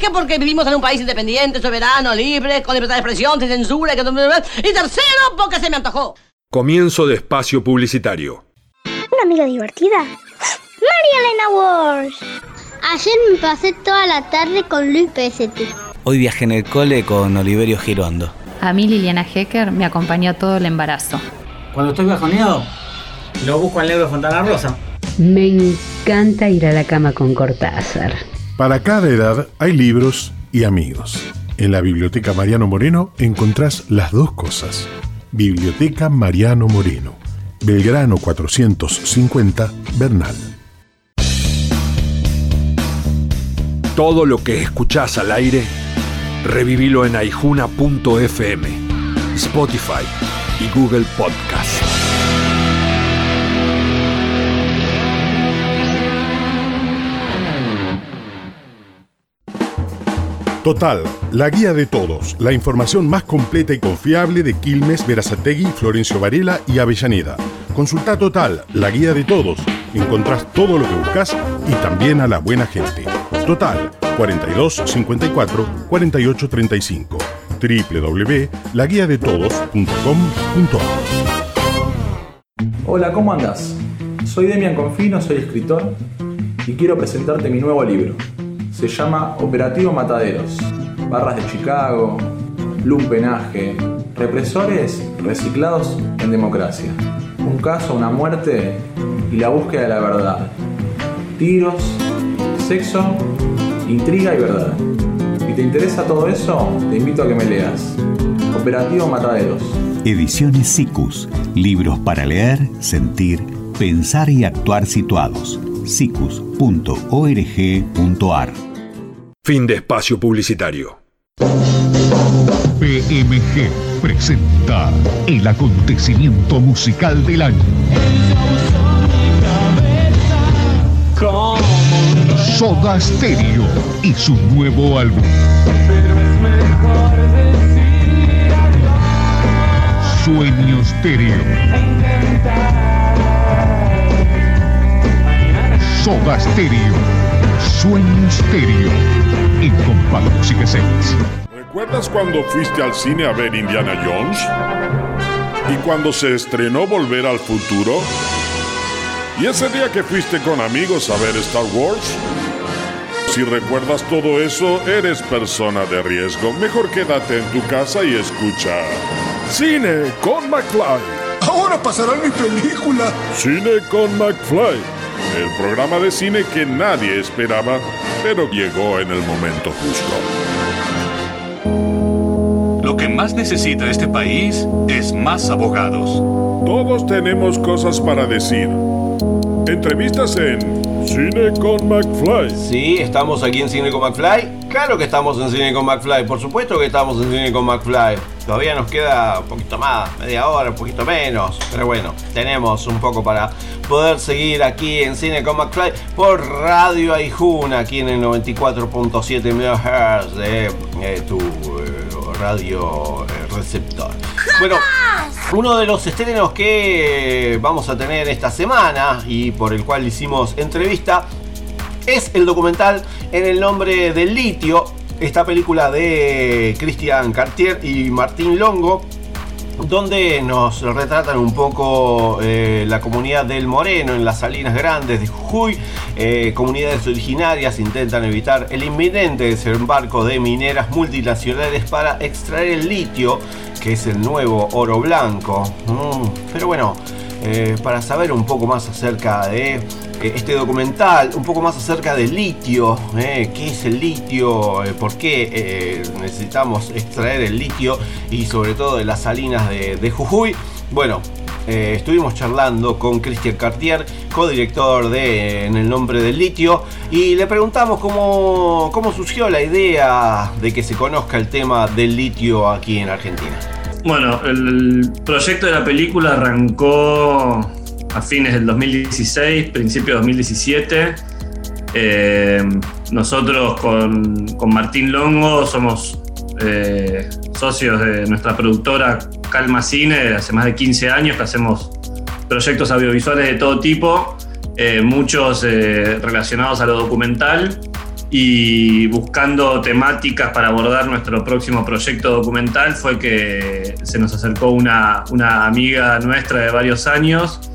Dije porque vivimos en un país independiente, soberano, libre, con libertad de expresión, sin censura. que- Y tercero porque se me antojó. Comienzo de espacio publicitario. ¿Una amiga divertida? María Elena Walsh. Ayer me pasé toda la tarde con Luis Pesetti. Hoy viajé en el cole con Oliverio Girondo. A mí Liliana Hecker me acompañó todo el embarazo. Cuando estoy bajoneado, lo busco al negro Fontana Rosa. Me encanta ir a la cama con Cortázar. Para cada edad hay libros y amigos. En la Biblioteca Mariano Moreno encontrás las dos cosas. Biblioteca Mariano Moreno, Belgrano 450, Bernal. Todo lo que escuchás al aire, revivilo en aijuna.fm, Spotify y Google Podcast. Total, la guía de todos, la información más completa y confiable de Quilmes, Verazategui, Florencio Varela y Avellaneda. Consulta Total, la guía de todos. Encontrás todo lo que buscas y también a la buena gente. Total, 42 54 48 35. www.laguiadetodos.com.ar Hola, ¿cómo andas? Soy Demian Confino, soy escritor y quiero presentarte mi nuevo libro. Se llama Operativo Mataderos. Barras de Chicago, lumpenaje, represores reciclados en democracia. Un caso, una muerte y la búsqueda de la verdad. Tiros, sexo, intriga y verdad. Si te interesa todo eso, te invito a que me leas. Operativo Mataderos. Ediciones SICUS. Libros para leer, sentir, pensar y actuar situados. sicus.org.ar Fin de espacio publicitario. PMG presenta el acontecimiento musical del año. Soda Stereo y su nuevo álbum. Sueño Stereo. Soda Stereo. Sueño Stereo. En Compact. ¿Recuerdas cuando fuiste al cine a ver Indiana Jones? ¿Y cuando se estrenó Volver al Futuro? ¿Y ese día que fuiste con amigos a ver Star Wars? Si recuerdas todo eso, eres persona de riesgo. Mejor quédate en tu casa y escucha. Cine con McFly. Ahora pasará mi película. Cine con McFly. El programa de cine que nadie esperaba, pero llegó en el momento justo. Lo que más necesita este país es más abogados. Todos tenemos cosas para decir. Entrevistas en Cine con McFly. Sí, estamos aquí en Cine con McFly. Claro que estamos en Cine con McFly. Por supuesto que estamos en Cine con McFly. Todavía nos queda un poquito más, media hora, un poquito menos. Pero bueno, tenemos un poco para poder seguir aquí en Cine con McFly por Radio Aijuna, aquí en el 94.7 MHz de eh, tu eh, radio eh, receptor. Bueno, uno de los estrenos que vamos a tener esta semana y por el cual hicimos entrevista es el documental En el nombre del litio, esta película de Christian Cartier y Martín Longo, donde nos retratan un poco eh, la comunidad del Moreno en las Salinas Grandes de Jujuy. Eh, comunidades originarias intentan evitar el inminente desembarco de mineras multinacionales para extraer el litio, que es el nuevo oro blanco. Mm, pero bueno, eh, para saber un poco más acerca de este documental, un poco más acerca del litio, eh, qué es el litio, eh, por qué eh, necesitamos extraer el litio y sobre todo de las salinas de, Jujuy. Bueno, eh, estuvimos charlando con Christian Cartier, codirector de En el nombre del litio, y le preguntamos cómo, cómo surgió la idea de que se conozca el tema del litio aquí en Argentina. Bueno, el proyecto de la película arrancó a fines del 2016, principio de 2017. Eh, nosotros con, con Martín Longo somos eh, socios de nuestra productora Calma Cine, hace más de 15 años que hacemos proyectos audiovisuales de todo tipo eh, muchos eh, relacionados a lo documental y buscando temáticas para abordar nuestro próximo proyecto documental fue que se nos acercó una, una amiga nuestra de varios años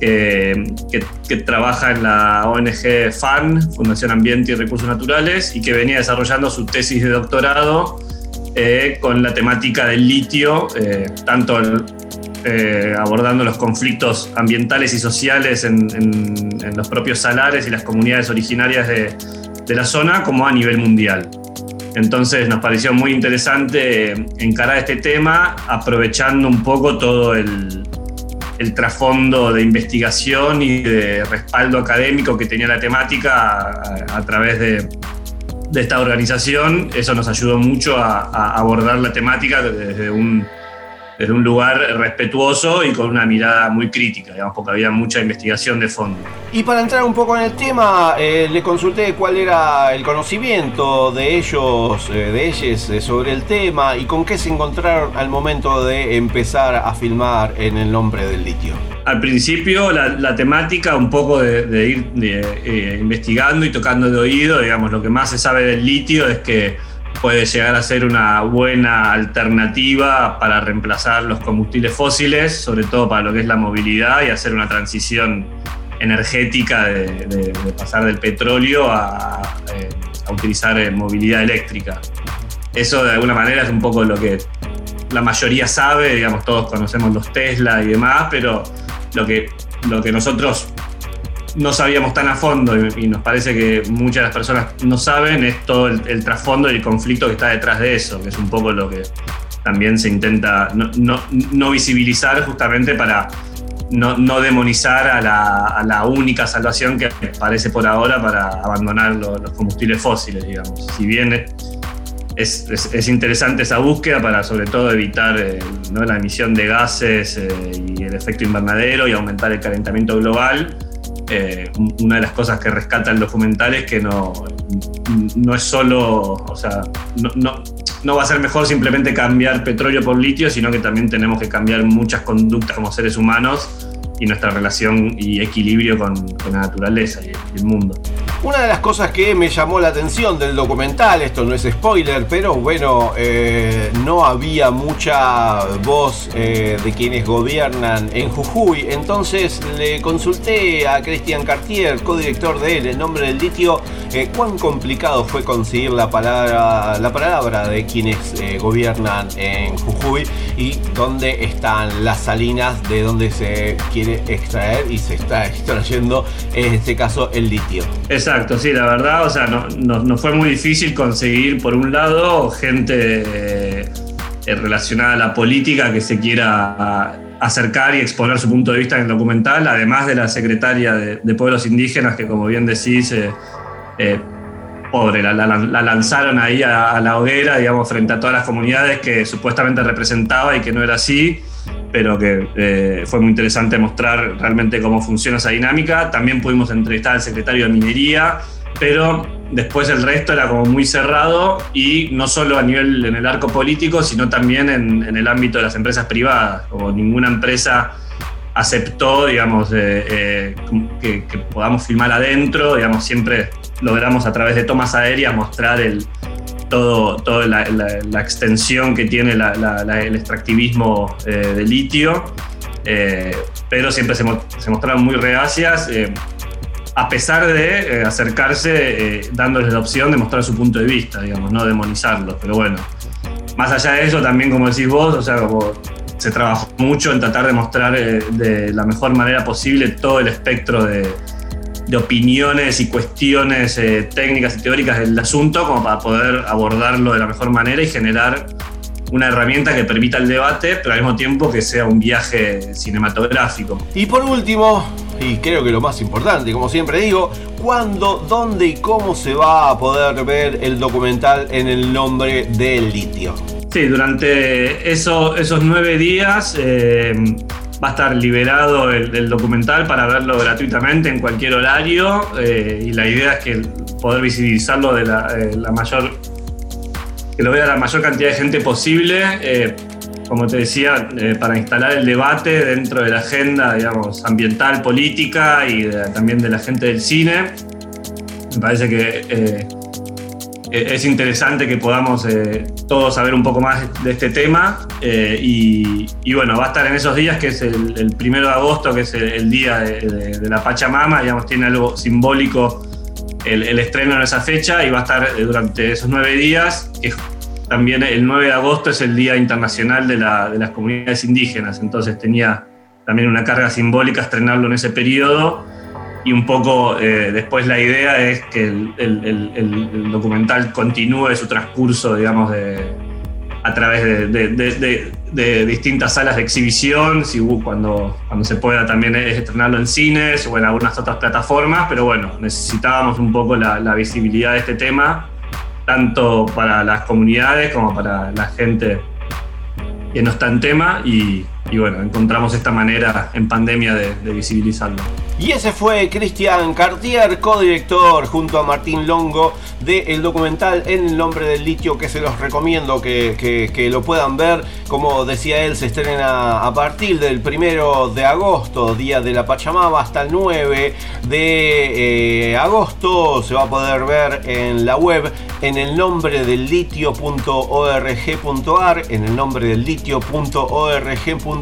que, que- que trabaja en la ONG FAN, Fundación Ambiente y Recursos Naturales, y que venía desarrollando su tesis de doctorado eh, con la temática del litio, eh, tanto el- eh, abordando los conflictos ambientales y sociales en, en- en los propios salares y las comunidades originarias de, de la zona, como a nivel mundial. Entonces nos pareció muy interesante eh, encarar este tema aprovechando un poco todo el, el trasfondo de investigación y de respaldo académico que tenía la temática a, través de, esta organización. Eso nos ayudó mucho a abordar la temática desde un, desde un lugar respetuoso y con una mirada muy crítica, digamos, porque había mucha investigación de fondo. Y para entrar un poco en el tema, eh, le consulté cuál era el conocimiento de ellos, eh, de ellos eh, sobre el tema y con qué se encontraron al momento de empezar a filmar en el nombre del litio. Al principio la, la temática un poco de, de ir de, eh, investigando y tocando de oído, digamos, lo que más se sabe del litio es que puede llegar a ser una buena alternativa para reemplazar los combustibles fósiles, sobre todo para lo que es la movilidad y hacer una transición energética de, de- de pasar del petróleo a, eh, a utilizar eh, movilidad eléctrica. Eso de alguna manera es un poco lo que la mayoría sabe, digamos, todos conocemos los Tesla y demás, pero lo que, lo que nosotros no sabíamos tan a fondo y, y nos parece que muchas de las personas no saben es todo el, el trasfondo y el conflicto que está detrás de eso, que es un poco lo que también se intenta no, no- no visibilizar justamente para no, no demonizar a la, a la única salvación que parece por ahora para abandonar lo- los combustibles fósiles, digamos. Si bien es, es- es interesante esa búsqueda para sobre todo evitar eh, ¿no? la emisión de gases eh, y el efecto invernadero y aumentar el calentamiento global. Eh, un- una de las cosas que rescata el documental es que no, no es solo, o sea, no, no- no va a ser mejor simplemente cambiar petróleo por litio, sino que también tenemos que cambiar muchas conductas como seres humanos y nuestra relación y equilibrio con, con la naturaleza y el mundo. Una de las cosas que me llamó la atención del documental, esto no es spoiler, pero bueno, eh, no había mucha voz eh, de quienes gobiernan en Jujuy, entonces le consulté a Christian Cartier, codirector de él, el nombre del litio, eh, cuán complicado fue conseguir la palabra, la palabra de quienes gobiernan en Jujuy y dónde están las salinas de donde se quiere extraer y se está extrayendo, en este caso, el litio. Sí, la verdad, o sea, no, no- fue muy difícil conseguir, por un lado, gente eh, relacionada a la política que se quiera acercar y exponer su punto de vista en el documental, además de la secretaria de, Pueblos Indígenas, que como bien decís, eh, eh, pobre, la lanzaron ahí a, a la hoguera, digamos, frente a todas las comunidades que supuestamente representaba y que no era así pero que eh, fue muy interesante mostrar realmente cómo funciona esa dinámica. También pudimos entrevistar al secretario de Minería, pero después el resto era como muy cerrado y no solo a nivel en el arco político, sino también en, el ámbito de las empresas privadas. Como ninguna empresa aceptó, digamos, eh, eh, que, que podamos filmar adentro, digamos, siempre logramos a través de tomas aéreas mostrar el, todo, toda la, la- la extensión que tiene la- el extractivismo eh, de litio, eh, pero siempre se, se mostraron muy reacias, eh, a pesar de eh, acercarse eh, dándoles la opción de mostrar su punto de vista, digamos, no demonizarlos, pero bueno. Más allá de eso, también como decís vos, o sea, como se trabajó mucho en tratar de mostrar eh, de la mejor manera posible todo el espectro de, de opiniones y cuestiones eh, técnicas y teóricas del asunto como para poder abordarlo de la mejor manera y generar una herramienta que permita el debate, pero al mismo tiempo que sea un viaje cinematográfico. Y por último, y creo que lo más importante, como siempre digo, ¿cuándo, dónde y cómo se va a poder ver el documental en el nombre del litio? Sí, durante eso- esos nueve días eh, va a estar liberado el, documental para verlo gratuitamente en cualquier horario eh, y la idea es que poder visibilizarlo de la, eh, mayor que lo vea la mayor cantidad de gente posible. eh, como te decía, eh, para instalar el debate dentro de la agenda, digamos, ambiental, política y de- también de la gente del cine. Me parece que eh, es interesante que podamos eh, todos saber un poco más de este tema eh, y, y bueno, va a estar en esos días que es el, el primero de agosto, que es el, el día de, de- de la Pachamama, digamos, tiene algo simbólico el, el estreno en esa fecha y va a estar eh, durante esos nueve días, que también el 9 de agosto es el Día Internacional de, la- de las Comunidades Indígenas, entonces tenía también una carga simbólica estrenarlo en ese periodo y un poco eh, después la idea es que el, documental continúe su transcurso, digamos, de, a través de, de- distintas salas de exhibición, si, cuando, cuando se pueda también es estrenarlo en cines o en algunas otras plataformas, pero bueno, necesitábamos un poco la, la visibilidad de este tema, tanto para las comunidades como para la gente que no está en tema y, y bueno, encontramos esta manera en pandemia de, de visibilizarlo. Y ese fue Cristian Cartier, codirector junto a Martín Longo del documental En el nombre del litio, que se los recomiendo que, que- que lo puedan ver. Como decía él, se estrena a partir del primero de agosto, día de la Pachamama, hasta el 9 de eh, agosto. Se va a poder ver en la web en el nombre del litio.org.ar, en el nombre del litio.org.ar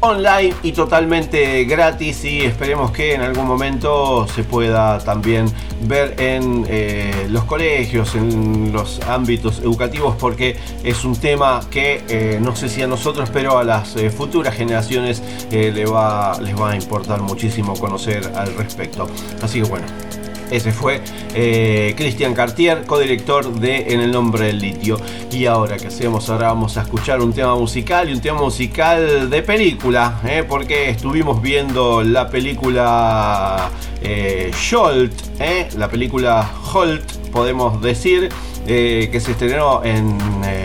online y totalmente gratis y esperemos que en algún momento se pueda también ver en eh, los colegios, en los ámbitos educativos porque es un tema que eh, no sé si a nosotros pero a las eh, futuras generaciones le va, les va a importar muchísimo conocer al respecto. Así que bueno. Ese fue eh, Cristian Cartier, codirector de En el nombre del litio. Y ahora que hacemos, ahora vamos a escuchar un tema musical y un tema musical de película, ¿eh? porque estuvimos viendo la película eh, ¿eh? la película Holt, podemos decir, eh, que se estrenó en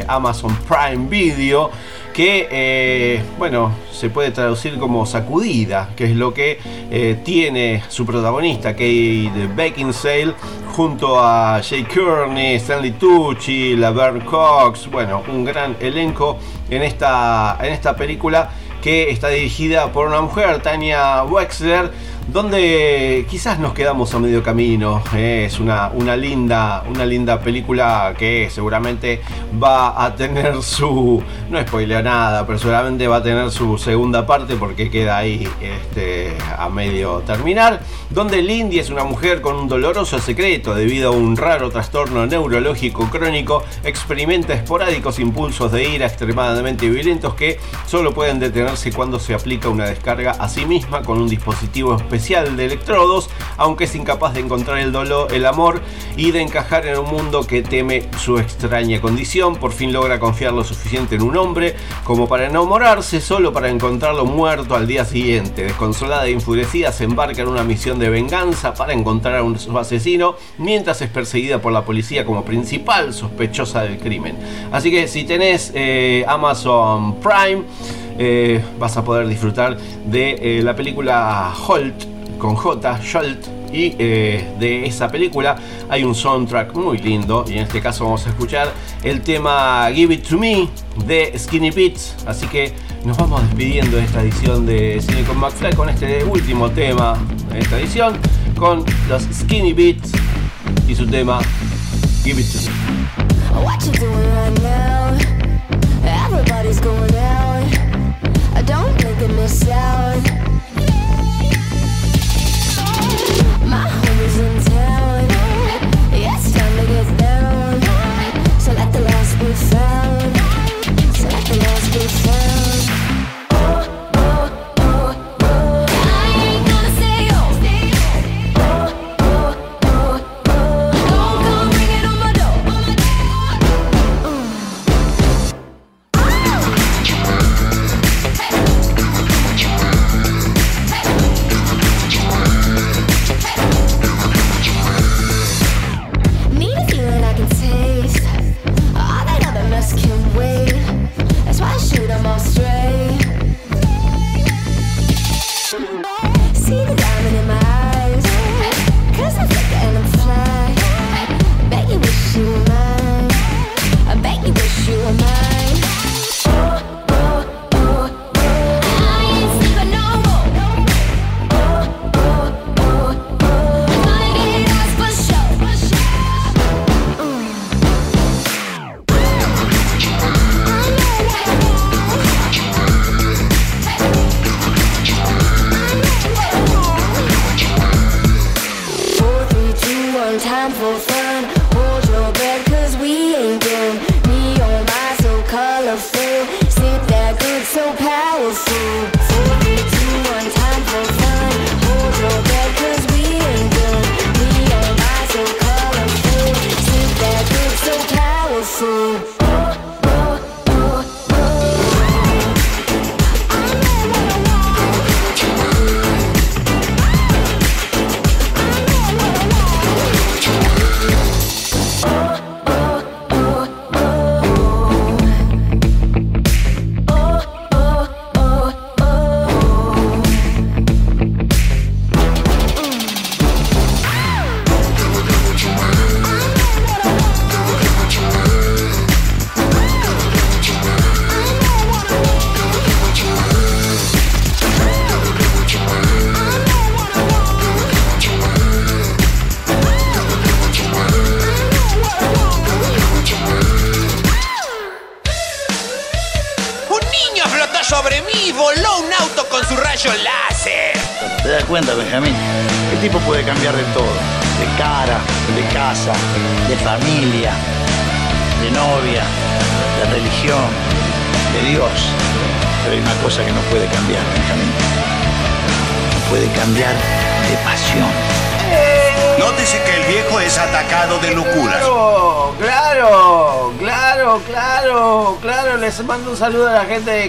Amazon Prime Video que eh, bueno se puede traducir como sacudida que es lo que eh, tiene su protagonista Kate Beckinsale junto a Jay Kearney, Stanley Tucci, Laverne Cox bueno un gran elenco en esta, en esta película que está dirigida por una mujer Tania Wexler donde quizás nos quedamos a medio camino. eh, Es una, una, linda, una linda película que seguramente va a tener su. No spoileo nada, pero seguramente va a tener su segunda parte porque queda ahí este, a medio terminar. Donde Lindy es una mujer con un doloroso secreto debido a un raro trastorno neurológico crónico. Experimenta esporádicos impulsos de ira extremadamente violentos que solo pueden detenerse cuando se aplica una descarga a sí misma con un dispositivo especial de electrodos, aunque es incapaz de encontrar el dolor, el amor y de encajar en un mundo que teme su extraña condición. Por fin logra confiar lo suficiente en un hombre como para enamorarse, solo para encontrarlo muerto al día siguiente. Desconsolada e enfurecida, se embarca en una misión de venganza para encontrar a un asesino, mientras es perseguida por la policía como principal sospechosa del crimen. Así que si tenés eh, Amazon Prime, eh, vas a poder disfrutar de eh, la película Holt con J, Jolt. Y eh, de esa película hay un soundtrack muy lindo. Y en este caso vamos a escuchar el tema Give It To Me de Skinny Beats. Así que nos vamos despidiendo de esta edición de Cine con McFly con este último tema de esta edición. Con los Skinny Beats y su tema Give It To Me. What you doing right now? Everybody's going out. sound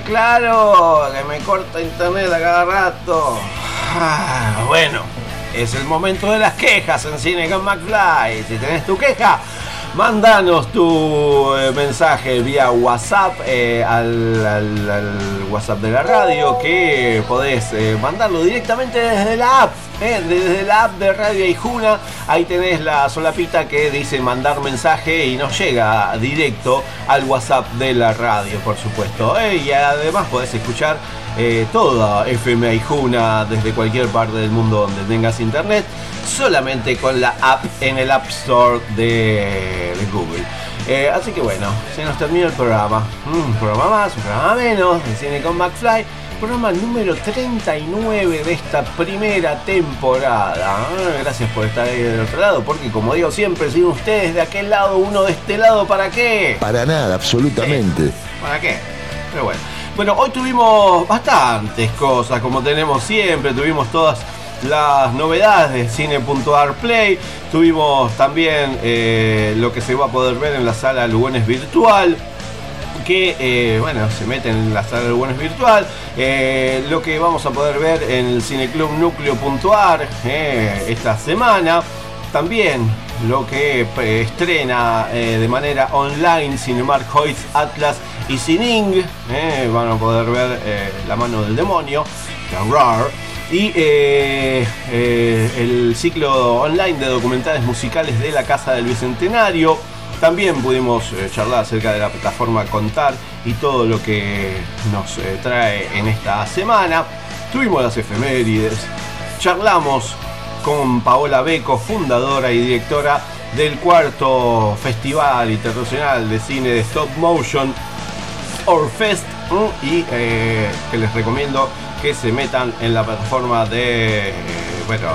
Claro, que me corta internet a cada rato. Ah, bueno, es el momento de las quejas en Cine con McFly. Si tenés tu queja, Mándanos tu eh, mensaje vía WhatsApp eh, al, WhatsApp de la radio que podés eh, mandarlo directamente desde la app. Eh, desde la app de Radio Ijuna, ahí tenés la solapita que dice mandar mensaje y nos llega directo al WhatsApp de la radio, por supuesto. eh, y además podés escuchar eh, toda FM Aijuna desde cualquier parte del mundo donde tengas internet, solamente con la app en el App Store de, Google. Así que bueno, se nos termina el programa. Mm, Un programa más, un programa menos, de Cine con McFly. Programa número 39 de esta primera temporada. Gracias por estar ahí del otro lado, porque como digo siempre, sin ustedes de aquel lado, uno de este lado, ¿para qué? Para nada, absolutamente. ¿Para qué? Pero bueno. Bueno, hoy tuvimos bastantes cosas, como tenemos siempre, tuvimos todas las novedades de Cine.ar Play, tuvimos también eh, lo que se va a poder ver en la sala Lugones Virtual, que eh, bueno, se meten en la sala Lugones Virtual, eh, lo que vamos a poder ver en el Cineclub Núcleo.ar eh, esta semana, también lo que estrena de manera online Cinemark Hoyts Atlas y Sining. van a poder ver La mano del demonio, Terror. Y eh, eh, el ciclo online de documentales musicales de la Casa del Bicentenario. También pudimos eh, charlar acerca de la plataforma Contar y todo lo que nos eh, trae en esta semana. Tuvimos las efemérides, charlamos con Paola Beco, fundadora y directora del cuarto Festival Internacional de Cine de Stop Motion, Orfest, y eh, que les recomiendo que se metan en la plataforma de, bueno,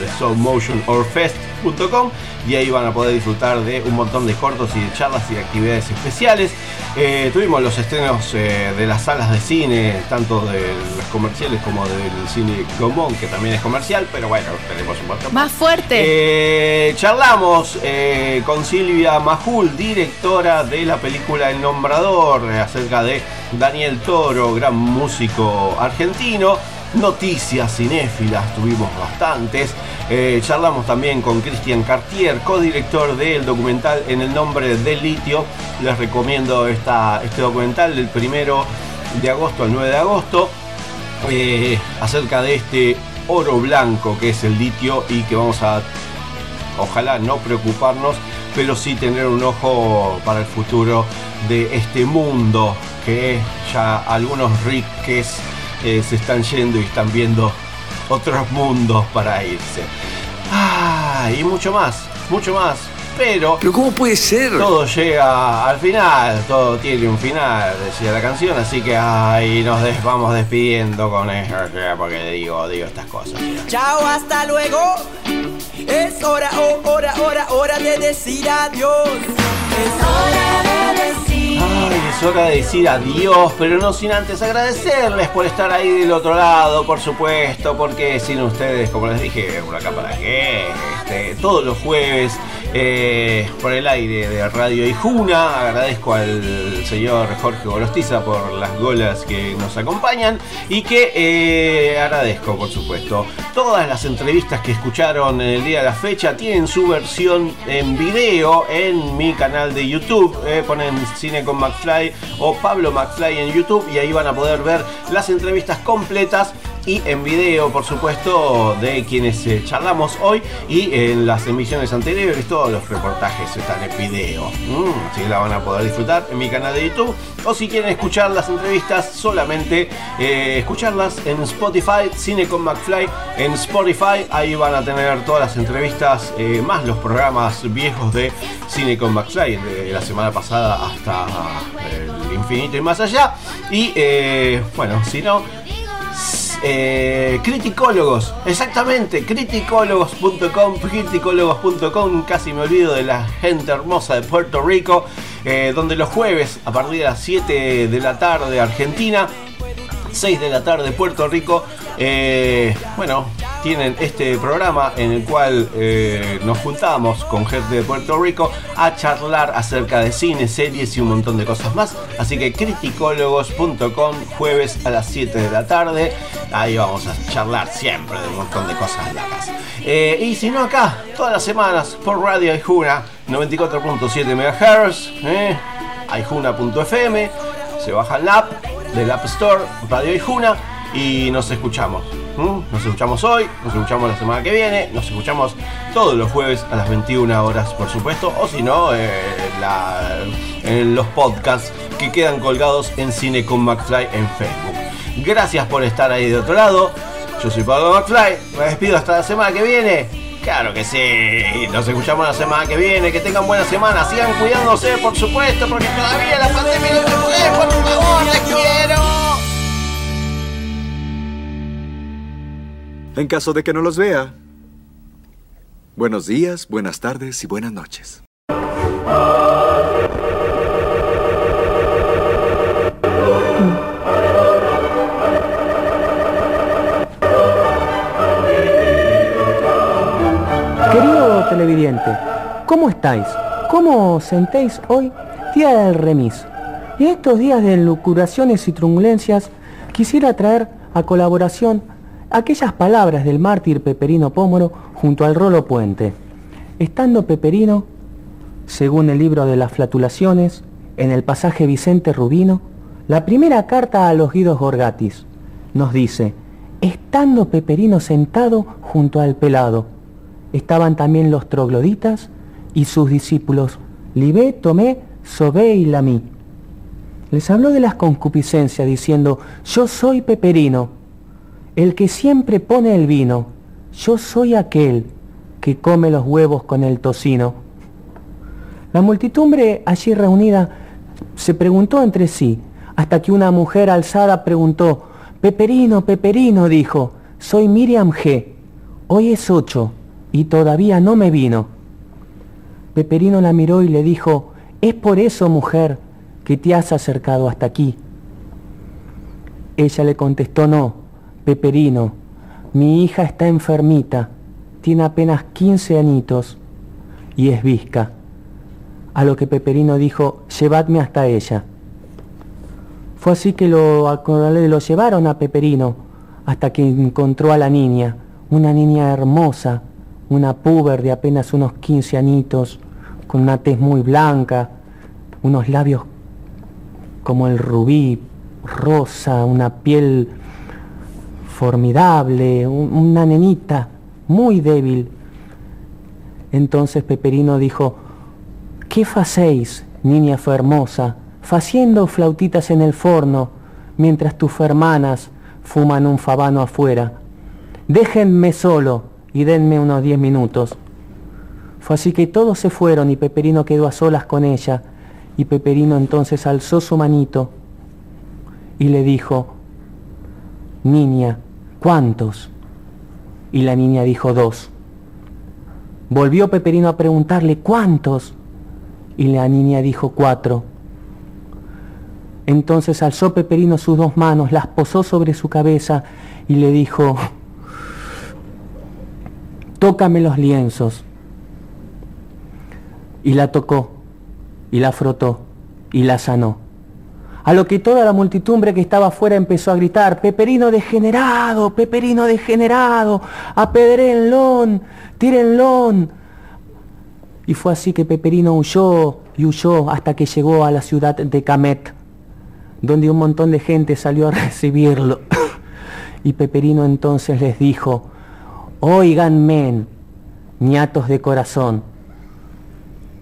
de Stop Motion Orfest.com y ahí van a poder disfrutar de un montón de cortos y de charlas y de actividades especiales. Eh, tuvimos los estrenos eh, de las salas de cine, tanto de los comerciales como del cine común, que también es comercial, pero bueno, tenemos un montón. Más fuerte. Eh, charlamos eh, con Silvia Majul, directora de la película El Nombrador, eh, acerca de Daniel Toro, gran músico argentino. Noticias cinéfilas, tuvimos bastantes. Eh, charlamos también con Cristian Cartier, codirector del documental En el nombre del litio. Les recomiendo esta, este documental del primero de agosto al 9 de agosto eh, acerca de este oro blanco que es el litio y que vamos a, ojalá no preocuparnos, pero sí tener un ojo para el futuro de este mundo que ya algunos riques eh, se están yendo y están viendo otros mundos para irse. Ah, y mucho más, mucho más. Pero, ¿Pero cómo puede ser? todo llega al final, todo tiene un final, decía la canción, así que ahí nos des- vamos despidiendo con eso, porque digo, digo estas cosas. Chao, hasta luego. Es hora, oh, hora, hora, hora de decir adiós. Es hora de decir. Ay, es hora de decir adiós, pero no sin antes agradecerles por estar ahí del otro lado, por supuesto, porque sin ustedes, como les dije, una de qué, este, todos los jueves eh, por el aire de Radio Ijuna. Agradezco al señor Jorge Golostiza por las golas que nos acompañan y que eh, agradezco, por supuesto, todas las entrevistas que escucharon en el día de la fecha tienen su versión en video en mi canal de YouTube. Eh, ponen Cine con McFly o Pablo McFly en YouTube y ahí van a poder ver las entrevistas completas y en video, por supuesto, de quienes eh, charlamos hoy y en las emisiones anteriores, todos los reportajes están en video. Mm, así la van a poder disfrutar en mi canal de YouTube. O si quieren escuchar las entrevistas, solamente eh, escucharlas en Spotify, Cine con McFly en Spotify. Ahí van a tener todas las entrevistas, eh, más los programas viejos de Cine con McFly, de la semana pasada hasta el infinito y más allá. Y bueno, si no, eh, criticólogos, exactamente, criticólogos.com, criticólogos.com, casi me olvido de la gente hermosa de Puerto Rico, eh, donde los jueves a partir de las 7 de la tarde Argentina, 6 de la tarde Puerto Rico, eh, bueno, tienen este programa en el cual eh, nos juntamos con gente de Puerto Rico a charlar acerca de cine, series y un montón de cosas más. Así que criticólogos.com jueves a las 7 de la tarde. Ahí vamos a charlar siempre de un montón de cosas locas. Eh, y si no acá, todas las semanas por Radio Aijuna 94.7 MHz, eh, aijuna.fm, se baja la app del App Store, Radio Aijuna y nos escuchamos. ¿Mm? Nos escuchamos hoy, nos escuchamos la semana que viene, nos escuchamos todos los jueves a las 21 horas, por supuesto, o si no, eh, la- en los podcasts que quedan colgados en Cine con McFly en Facebook. Gracias por estar ahí de otro lado. Yo soy Pablo McFly, me despido hasta la semana que viene. Claro que sí, nos escuchamos la semana que viene, que tengan buena semana, sigan cuidándose por supuesto, porque todavía la pandemia no se fue, por favor, les quiero. En caso de que no los vea. Buenos días, buenas tardes y buenas noches. Querido televidente, ¿cómo estáis? ¿Cómo os sentéis hoy, día del remis? Y estos días de lucuraciones y turbulencias, quisiera traer a colaboración aquellas palabras del mártir Peperino Pómoro junto al Rolo Puente. Estando Peperino, según el libro de las flatulaciones, en el pasaje Vicente Rubino, la primera carta a los guidos Gorgatis nos dice, estando Peperino sentado junto al pelado, estaban también los trogloditas y sus discípulos, Libé, Tomé, Sobé y Lamí. Les habló de las concupiscencias diciendo, yo soy Peperino, el que siempre pone el vino, yo soy aquel que come los huevos con el tocino. La multitudumbre allí reunida se preguntó entre sí, hasta que una mujer alzada preguntó, Peperino, Peperino, dijo, soy Miriam G. Hoy es ocho y todavía no me vino. Peperino la miró y le dijo, es por eso, mujer, que te has acercado hasta aquí. Ella le contestó, no, Peperino, mi hija está enfermita, tiene apenas 15 añitos y es visca. A lo que Peperino dijo, llevadme hasta ella. Fue así que lo, lo llevaron a Peperino hasta que encontró a la niña, una niña hermosa, una puber de apenas unos 15 añitos, con una tez muy blanca, unos labios como el rubí, rosa, una piel formidable, un- una nenita muy débil. Entonces Peperino dijo, ¿qué facéis, niña hermosa, faciendo flautitas en el forno, mientras tus hermanas fuman un fabano afuera? Déjenme solo y denme unos diez minutos. Fue así que todos se fueron y Peperino quedó a solas con ella, y Peperino entonces alzó su manito y le dijo, Niña, ¿cuántos? Y la niña dijo dos. Volvió Peperino a preguntarle cuántos. Y la niña dijo cuatro. Entonces alzó Peperino sus dos manos, las posó sobre su cabeza y le dijo, tócame los lienzos. Y la tocó, y la frotó, y la sanó. A lo que toda la multitudumbre que estaba afuera empezó a gritar, Peperino degenerado, Peperino degenerado, apedréenlo, tírenlo. Y fue así que Peperino huyó y huyó hasta que llegó a la ciudad de Camet, donde un montón de gente salió a recibirlo. Y Peperino entonces les dijo, oigan men, ñatos de corazón,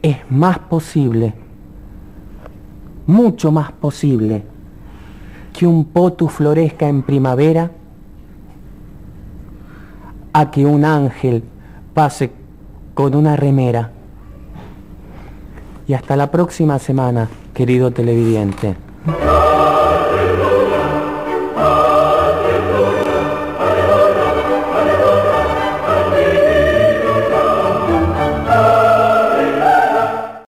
es más posible, mucho más posible, que un potu florezca en primavera a que un ángel pase con una remera. Y hasta la próxima semana, querido televidente.